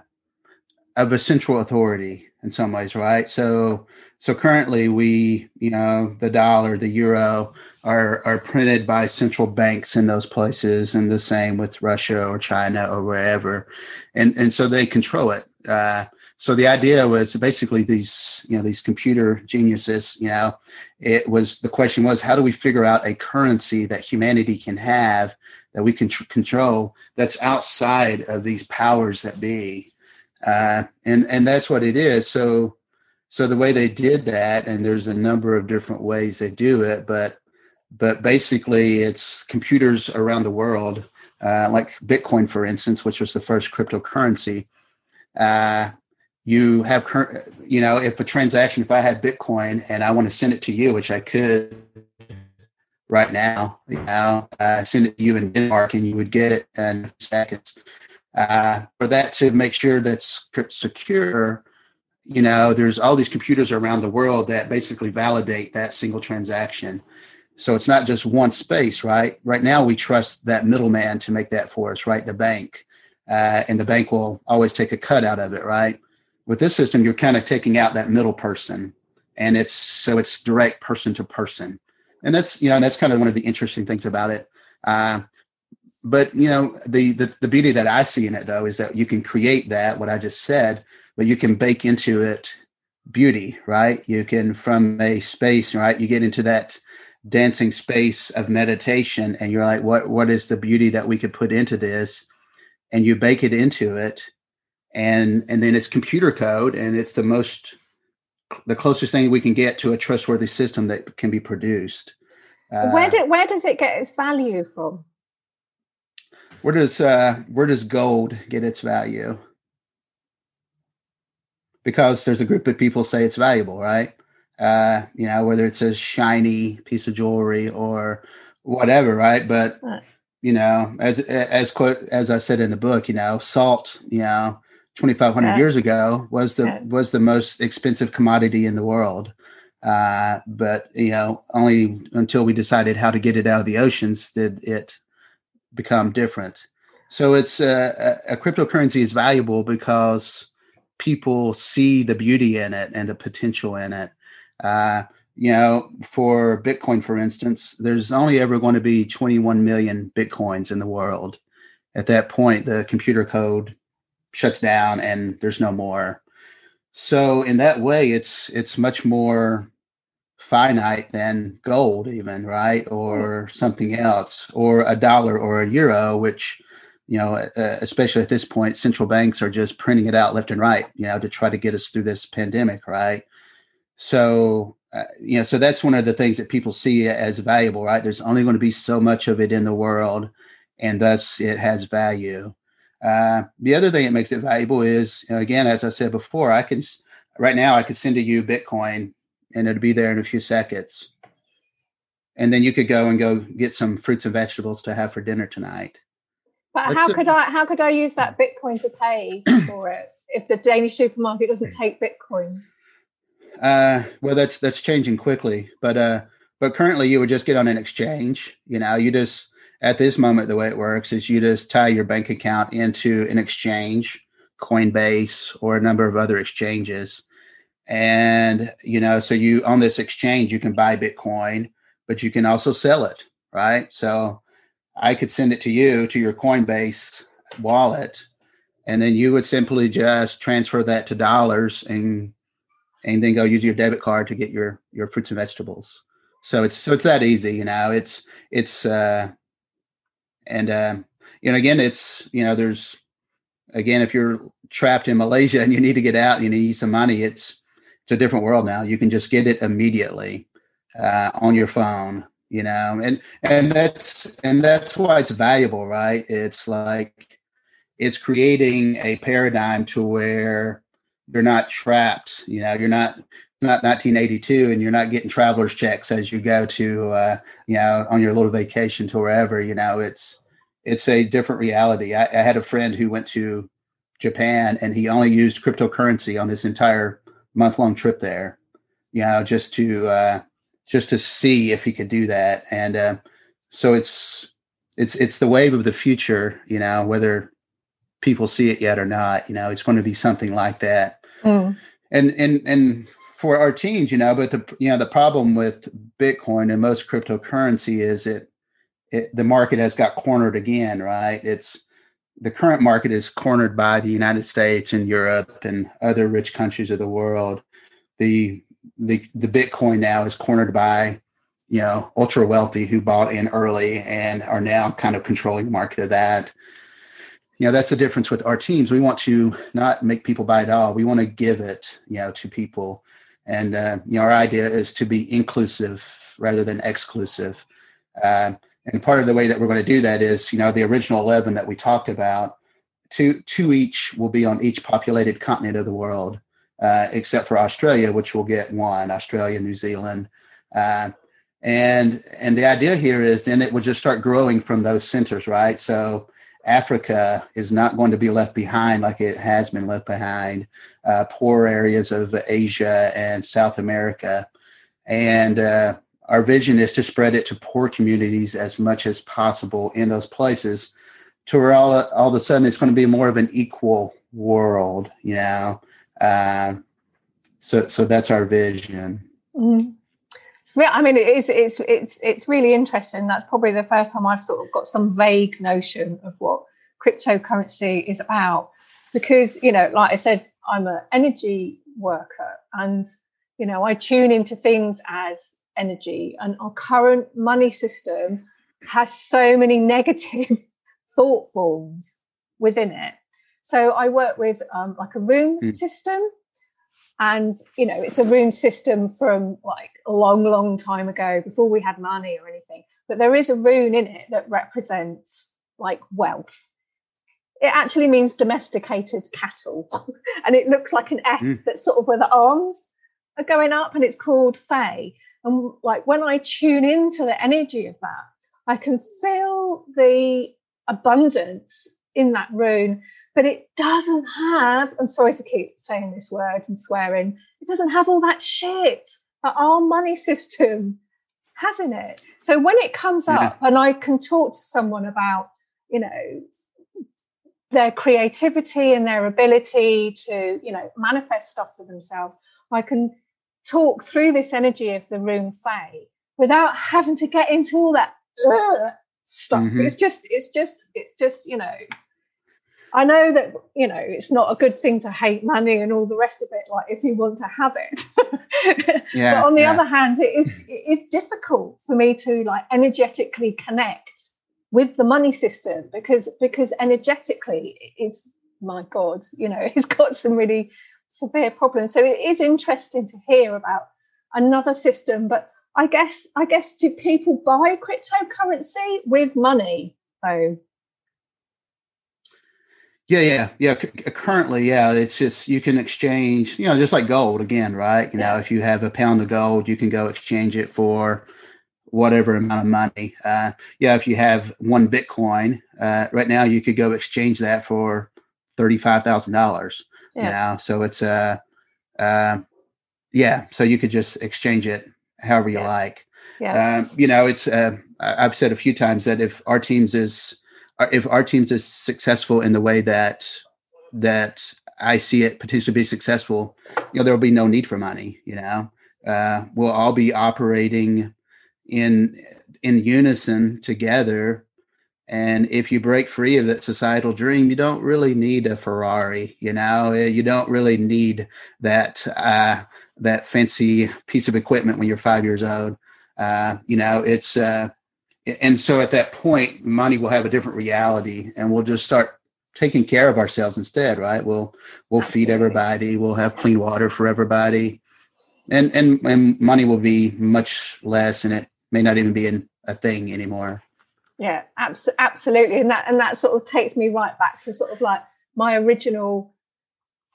of a central authority in some ways, right? So so currently we, you know, the dollar, the euro are are printed by central banks in those places, and the same with Russia or China or wherever, and and so they control it. Uh, so the idea was basically these, you know, these computer geniuses, you know, it was the question was how do we figure out a currency that humanity can have that we can tr- control that's outside of these powers that be uh, and and that's what it is. So so the way they did that, and there's a number of different ways they do it, but but basically it's computers around the world, uh, like Bitcoin, for instance, which was the first cryptocurrency. Uh, you have current, you know, if a transaction, if I had Bitcoin and I want to send it to you, which I could right now, you know, uh, send it to you in Denmark and you would get it in seconds. Uh, for that to make sure that's secure you know there's all these computers around the world that basically validate that single transaction. So it's not just one space right? Right now we trust that middleman to make that for us right? The bank. Uh, and the bank will always take a cut out of it right? With this system you're kind of taking out that middle person. And it's so it's direct person to person and that's you know that's kind of one of the interesting things about it. Uh, but you know the, the the beauty that i see in it though is that you can create that what i just said but you can bake into it beauty right? You can from a space right you get into that dancing space of meditation and you're like what what is the beauty that we could put into this? And you bake it into it and and then it's computer code and it's the most the closest thing we can get to a trustworthy system that can be produced uh, where did where does it get its value from where does uh, where does gold get its value? Because there's a group of people say it's valuable, right? Uh, you know, whether it's a shiny piece of jewelry or whatever, right? But you know, as as quote as I said in the book, you know, salt, you know, 2500 yeah. years ago was the yeah. was the most expensive commodity in the world uh, but you know only until we decided how to get it out of the oceans did it become different. So it's uh, a, a cryptocurrency is valuable because people see the beauty in it and the potential in it. Uh, you know, for Bitcoin, for instance, there's only ever going to be 21 million Bitcoins in the world. At that point, the computer code shuts down and there's no more. So in that way, it's it's much more finite than gold even right? Or something else or a dollar or a euro which you know uh, especially at this point central banks are just printing it out left and right you know to try to get us through this pandemic right? So uh, you know so that's one of the things that people see as valuable right? There's only going to be so much of it in the world and thus it has value uh, the other thing that makes it valuable is again as i said before i can right now i could send to you bitcoin and it'll be there in a few seconds. And then you could go and go get some fruits and vegetables to have for dinner tonight. But how could I how could I use that Bitcoin to pay for it if the Danish supermarket doesn't take Bitcoin? Uh, well, that's that's changing quickly, but uh, but currently you would just get on an exchange. You know, you just at this moment the way it works is you just tie your bank account into an exchange, Coinbase or a number of other exchanges, and you know so you on this exchange you can buy bitcoin but you can also sell it right? So i could send it to you to your coinbase wallet and then you would simply just transfer that to dollars and and then go use your debit card to get your your fruits and vegetables. So it's so it's that easy you know? It's it's uh and uh you know again it's you know there's again if you're trapped in malaysia and you need to get out and you need some money it's it's a different world now. You can just get it immediately uh, on your phone, you know, and and that's and that's why it's valuable, right? It's like it's creating a paradigm to where you're not trapped. You know, you're not not 1982 and you're not getting traveler's checks as you go to uh, you know on your little vacation to wherever. You know, it's it's a different reality. I, I had a friend who went to Japan and he only used cryptocurrency on his entire month long trip there, you know, just to uh, just to see if he could do that. And uh, so it's it's it's the wave of the future, you know, whether people see it yet or not. You know, it's going to be something like that. Mm. And and and for our teams, you know, but the you know the problem with Bitcoin and most cryptocurrency is it, it the market has got cornered again, right? It's the current market is cornered by the United States and Europe and other rich countries of the world. The the the Bitcoin now is cornered by you know ultra wealthy who bought in early and are now kind of controlling the market of that you know that's the difference with our teams we want to not make people buy it all we want to give it you know to people and uh, you know our idea is to be inclusive rather than exclusive. Uh, and part of the way that we're going to do that is you know the original 11 that we talked about two two each will be on each populated continent of the world uh, except for australia which will get one australia new zealand. Uh, and and the idea here is then it would just start growing from those centers right? So africa is not going to be left behind like it has been left behind uh, poor areas of asia and south america. And uh, our vision is to spread it to poor communities as much as possible in those places to where all, all of a sudden it's going to be more of an equal world you know? Uh, so so that's our vision. Mm real. I mean, it is. It's it's it's really interesting. That's probably the first time I've sort of got some vague notion of what cryptocurrency is about, because you know, like I said, I'm an energy worker, and you know, I tune into things as energy, and our current money system has so many negative thought forms within it. So I work with um, like a rune mm. system, and you know it's a rune system from like a long long time ago before we had money or anything but there is a rune in it that represents like wealth it actually means domesticated cattle and it looks like an s mm. that's sort of where the arms are going up and it's called Fae. and like when i tune into the energy of that i can feel the abundance in that rune but it doesn't have, I'm sorry to keep saying this word and swearing, it doesn't have all that shit that our money system has in it. So when it comes yeah. up and I can talk to someone about, you know, their creativity and their ability to, you know, manifest stuff for themselves, I can talk through this energy of the rune Fae without having to get into all that stuff. Mm-hmm. It's just, it's just, it's just, you know, I know that you know it's not a good thing to hate money and all the rest of it. Like if you want to have it, yeah, but on the yeah. other hand, it is it is difficult for me to like energetically connect with the money system because because energetically it's my god, you know, it's got some really severe problems. So it is interesting to hear about another system, but I guess I guess do people buy cryptocurrency with money? Oh, yeah, yeah, yeah. C- currently, yeah, it's just you can exchange, you know, just like gold again, right? You know, if you have a pound of gold, you can go exchange it for whatever amount of money. Uh, yeah, if you have one Bitcoin, uh, right now you could go exchange that for thirty-five thousand dollars. Yeah. You know, so it's uh, uh, yeah, so you could just exchange it however you yeah. like. Yeah. Um, you know, it's uh, I've said a few times that if our teams is if our teams is successful in the way that that I see it potentially be successful, you know, there will be no need for money. You know, uh, we'll all be operating in in unison together. And if you break free of that societal dream, you don't really need a Ferrari. You know, you don't really need that uh, that fancy piece of equipment when you're five years old. Uh, you know, it's uh, and so at that point money will have a different reality and we'll just start taking care of ourselves instead right? We'll we'll feed everybody. We'll have clean water for everybody. And and and money will be much less and it may not even be in a thing anymore. Yeah abs- absolutely. And that and that sort of takes me right back to sort of like my original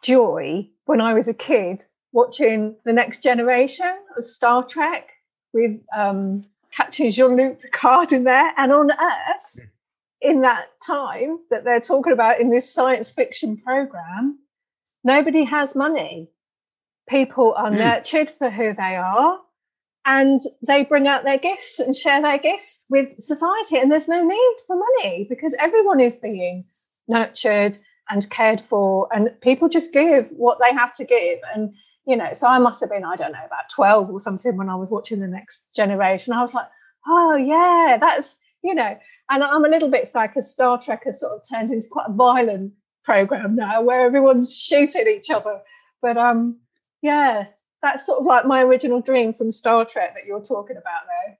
joy when i was a kid watching the next generation of star trek with um Captain Jean Luc Picard in there, and on Earth, in that time that they're talking about in this science fiction program, nobody has money. People are mm. nurtured for who they are, and they bring out their gifts and share their gifts with society. And there's no need for money because everyone is being nurtured and cared for and people just give what they have to give and you know so i must have been i don't know about 12 or something when i was watching the next generation i was like oh yeah that's you know and i'm a little bit because star trek has sort of turned into quite a violent program now where everyone's shooting each other but um yeah that's sort of like my original dream from star trek that you're talking about there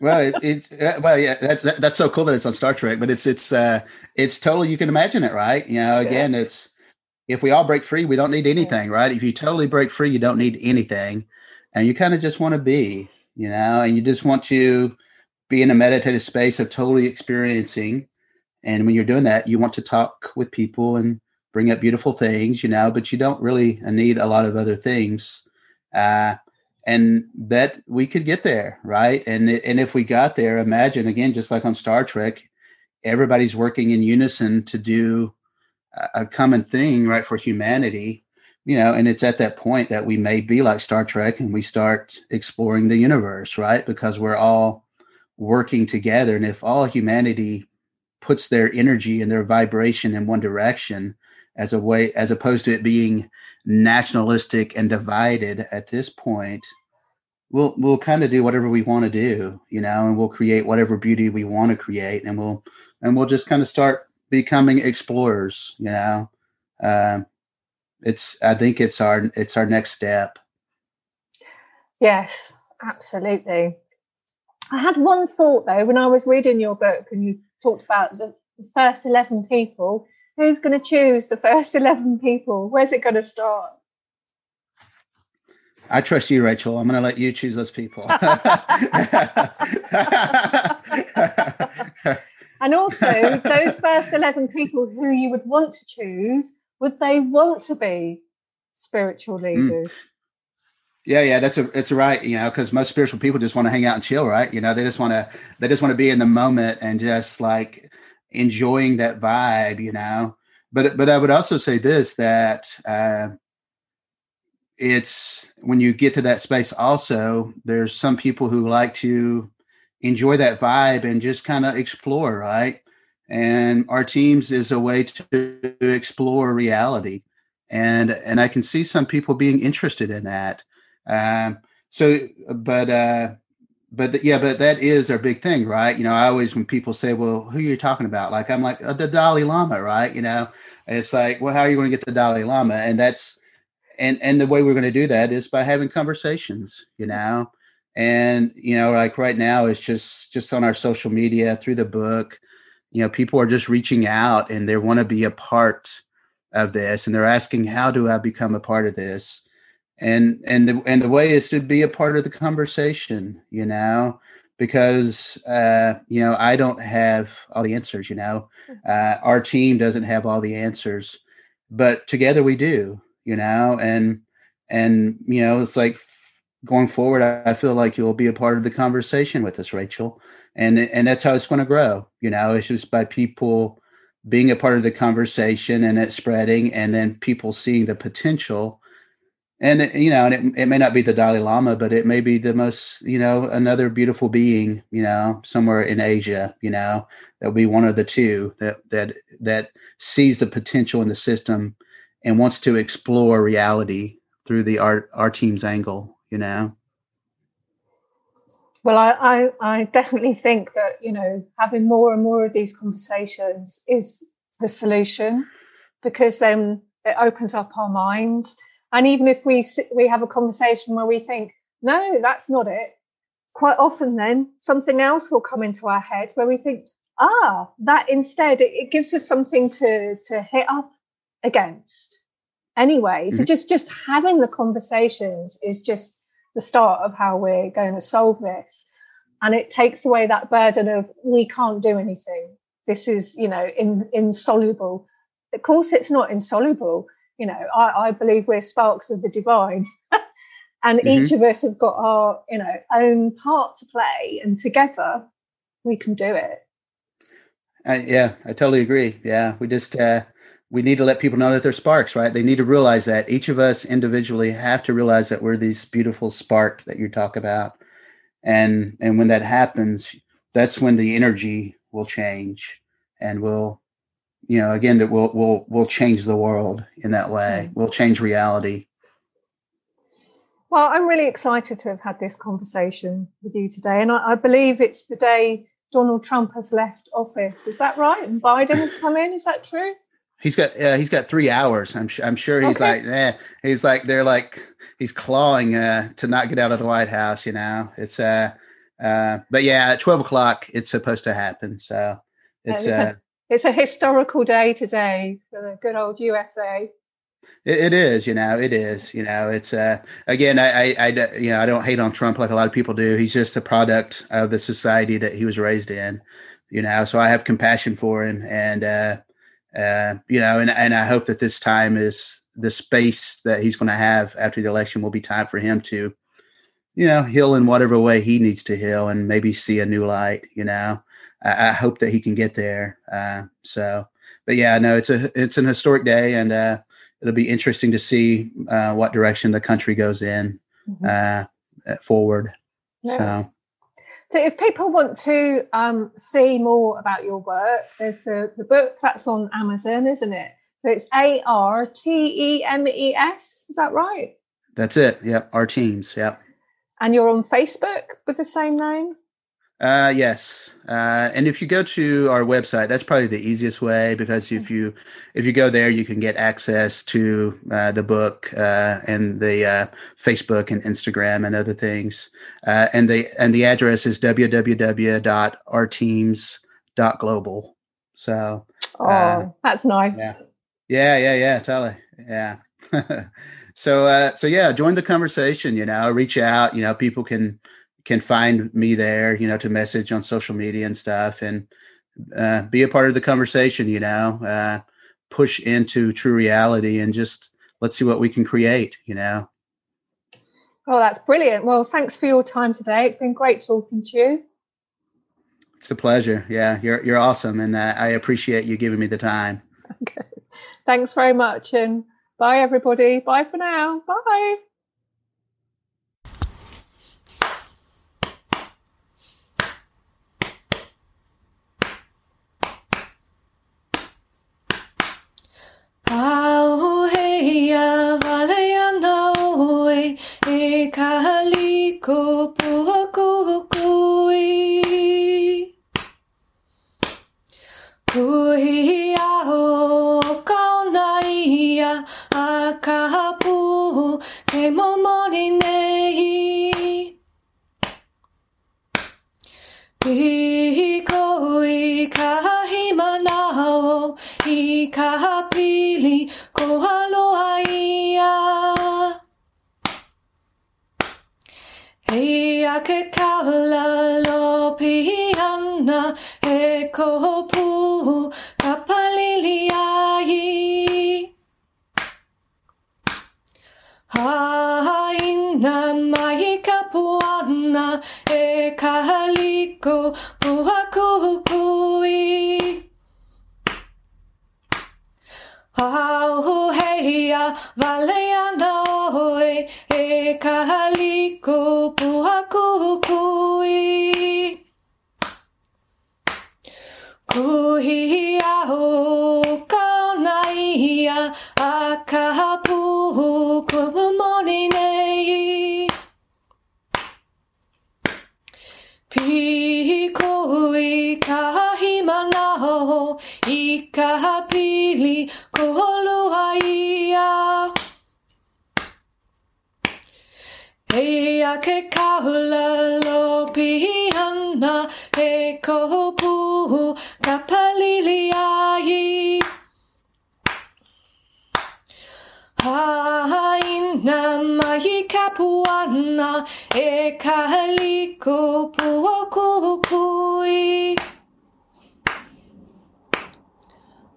well, it, it's uh, well, yeah, that's that, that's so cool that it's on Star Trek, but it's it's uh it's totally you can imagine it, right? You know, again, yeah. it's if we all break free, we don't need anything, right? If you totally break free, you don't need anything, and you kind of just want to be, you know, and you just want to be in a meditative space of totally experiencing. And when you're doing that, you want to talk with people and bring up beautiful things, you know, but you don't really need a lot of other things. Uh, and that we could get there, right? And and if we got there, imagine again, just like on Star Trek, everybody's working in unison to do a common thing, right, for humanity, you know. And it's at that point that we may be like Star Trek, and we start exploring the universe, right? Because we're all working together, and if all humanity puts their energy and their vibration in one direction as a way as opposed to it being nationalistic and divided at this point we'll we'll kind of do whatever we want to do you know and we'll create whatever beauty we want to create and we'll and we'll just kind of start becoming explorers you know um, it's i think it's our it's our next step yes absolutely i had one thought though when i was reading your book and you talked about the first 11 people who's going to choose the first 11 people? Where's it going to start? I trust you, Rachel. I'm going to let you choose those people. and also, those first 11 people who you would want to choose, would they want to be spiritual hmm. leaders? Mm. Yeah, yeah, that's a it's right, you know, because most spiritual people just want to hang out and chill, right? You know, they just want to they just want to be in the moment and just like enjoying that vibe, you know. But but I would also say this that uh, it's when you get to that space. Also, there's some people who like to enjoy that vibe and just kind of explore, right? And Artemes is a way to explore reality, and and I can see some people being interested in that. Um, so, but uh, but the, yeah, but that is our big thing, right? You know, I always when people say, "Well, who are you talking about?" Like I'm like uh, the Dalai Lama, right? You know, it's like, well, how are you going to get the Dalai Lama? And that's and and the way we're going to do that is by having conversations, you know. And you know, like right now, it's just just on our social media through the book. You know, people are just reaching out and they want to be a part of this, and they're asking, "How do I become a part of this?" and and the and the way is to be a part of the conversation you know because uh you know i don't have all the answers you know uh our team doesn't have all the answers but together we do you know and and you know it's like going forward i feel like you'll be a part of the conversation with us rachel. And and that's how it's going to grow you know? It's just by people being a part of the conversation and it spreading and then people seeing the potential. And you know, and it, it may not be the Dalai Lama, but it may be the most, you know, another beautiful being, you know, somewhere in Asia, you know, that'll be one of the two that that that sees the potential in the system and wants to explore reality through the art our team's angle, you know. Well, I, I, I definitely think that you know having more and more of these conversations is the solution because then it opens up our minds and even if we we have a conversation where we think, no, that's not it, quite often then something else will come into our head where we think, ah, that instead it, it gives us something to to hit up against. Anyway, mm-hmm. so just just having the conversations is just the start of how we're going to solve this. And it takes away that burden of we can't do anything. This is, you know, in, insoluble. Of course, it's not insoluble you know, I, I believe we're sparks of the divine. and mm-hmm. each of us have got our, you know, own part to play. And together we can do it. Uh, yeah, I totally agree. Yeah, we just uh, we need to let people know that they're sparks, right? They need to realize that each of us individually have to realize that we're these beautiful spark that you talk about, and and when that happens, that's when the energy will change, and we'll you know, again, that will will will change the world in that way. Mm. We'll change reality. Well, I'm really excited to have had this conversation with you today, and I, I believe it's the day Donald Trump has left office. Is that right? And Biden has come in. Is that true? He's got uh, he's got three hours. I'm sure I'm sure he's Okay. like eh. He's like they're like he's clawing uh, to not get out of the White House. You know, it's uh, uh, but yeah, at twelve o'clock it's supposed to happen. So it's it's uh, a- It's a historical day today for the good old USA. It, it is, you know, it is, you know, it's, uh, again, I, I, you know, I don't hate on Trump like a lot of people do. He's just a product of the society that he was raised in, you know, so I have compassion for him and, uh, uh, you know, and, and I hope that this time is the space that he's going to have after the election will be time for him to, you know, heal in whatever way he needs to heal and maybe see a new light, you know, I, I hope that he can get there. Uh, so, but yeah, no, it's a, it's an historic day and, uh, it'll be interesting to see uh, what direction the country goes in uh, uh, forward. Yeah. So So, if people want to um, see more about your work, there's the, the book that's on Amazon, isn't it? So it's A R T E M E S. Is that right? that's it. Yeah, Artemes. Yep. And you're on Facebook with the same name. Uh, yes. Uh, and if you go to our website, that's probably the easiest way because if you if you go there, you can get access to uh, the book uh, and the uh, Facebook and Instagram and other things. Uh, and the and the address is www.ourteams.global. So Oh, Uh, that's nice. yeah. Yeah, yeah, yeah, totally. Yeah. so uh so yeah, join the conversation, you know, reach out, you know, people can can find me there, you know, to message on social media and stuff and uh be a part of the conversation, you know, uh push into true reality and just let's see what we can create, you know. Oh, that's brilliant. Well, thanks for your time today. It's been great talking to you. It's a pleasure. Yeah, you're you're awesome and uh, I appreciate you giving me the time. Okay. Thanks very much. And bye, everybody. Bye for now. Bye. Au heia e kaliko pua kukui. Kapu ke momori nei. Piko i ka himanao i ka pili ko aloha ia. Hei a ke kaula lopi ana e ko puhu ka palili ai. Haina mai ka puana e ka haliko pua kukui. Au heia vale ana oe e ka haliko pua kukui. Kuhi aho kauna a ka puhu i ka pili ko holua ia. Hei ke kaula lopi ana ko puhu ka palili ai. Haina mai ka puana e haliko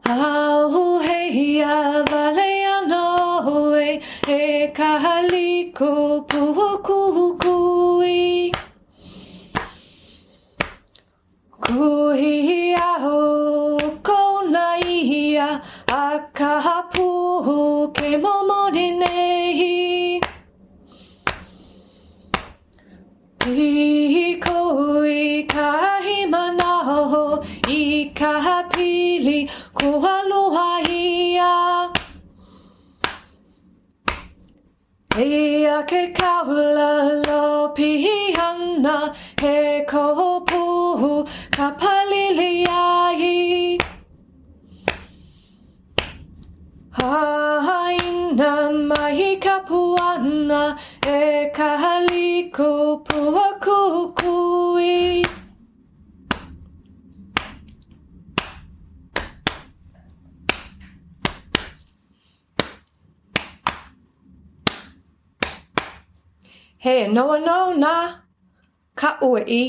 pua kukui. Au heia vale ana oe e ka haliko pua kukui. Kuhi aho kona ia a ke momori nei. Piko i ka himanaho i pili kua lua ia. Ia ke kaula lo pihana he kohopu ka palili. Haina mai kapuana e ka haliku. He noa no na ka ui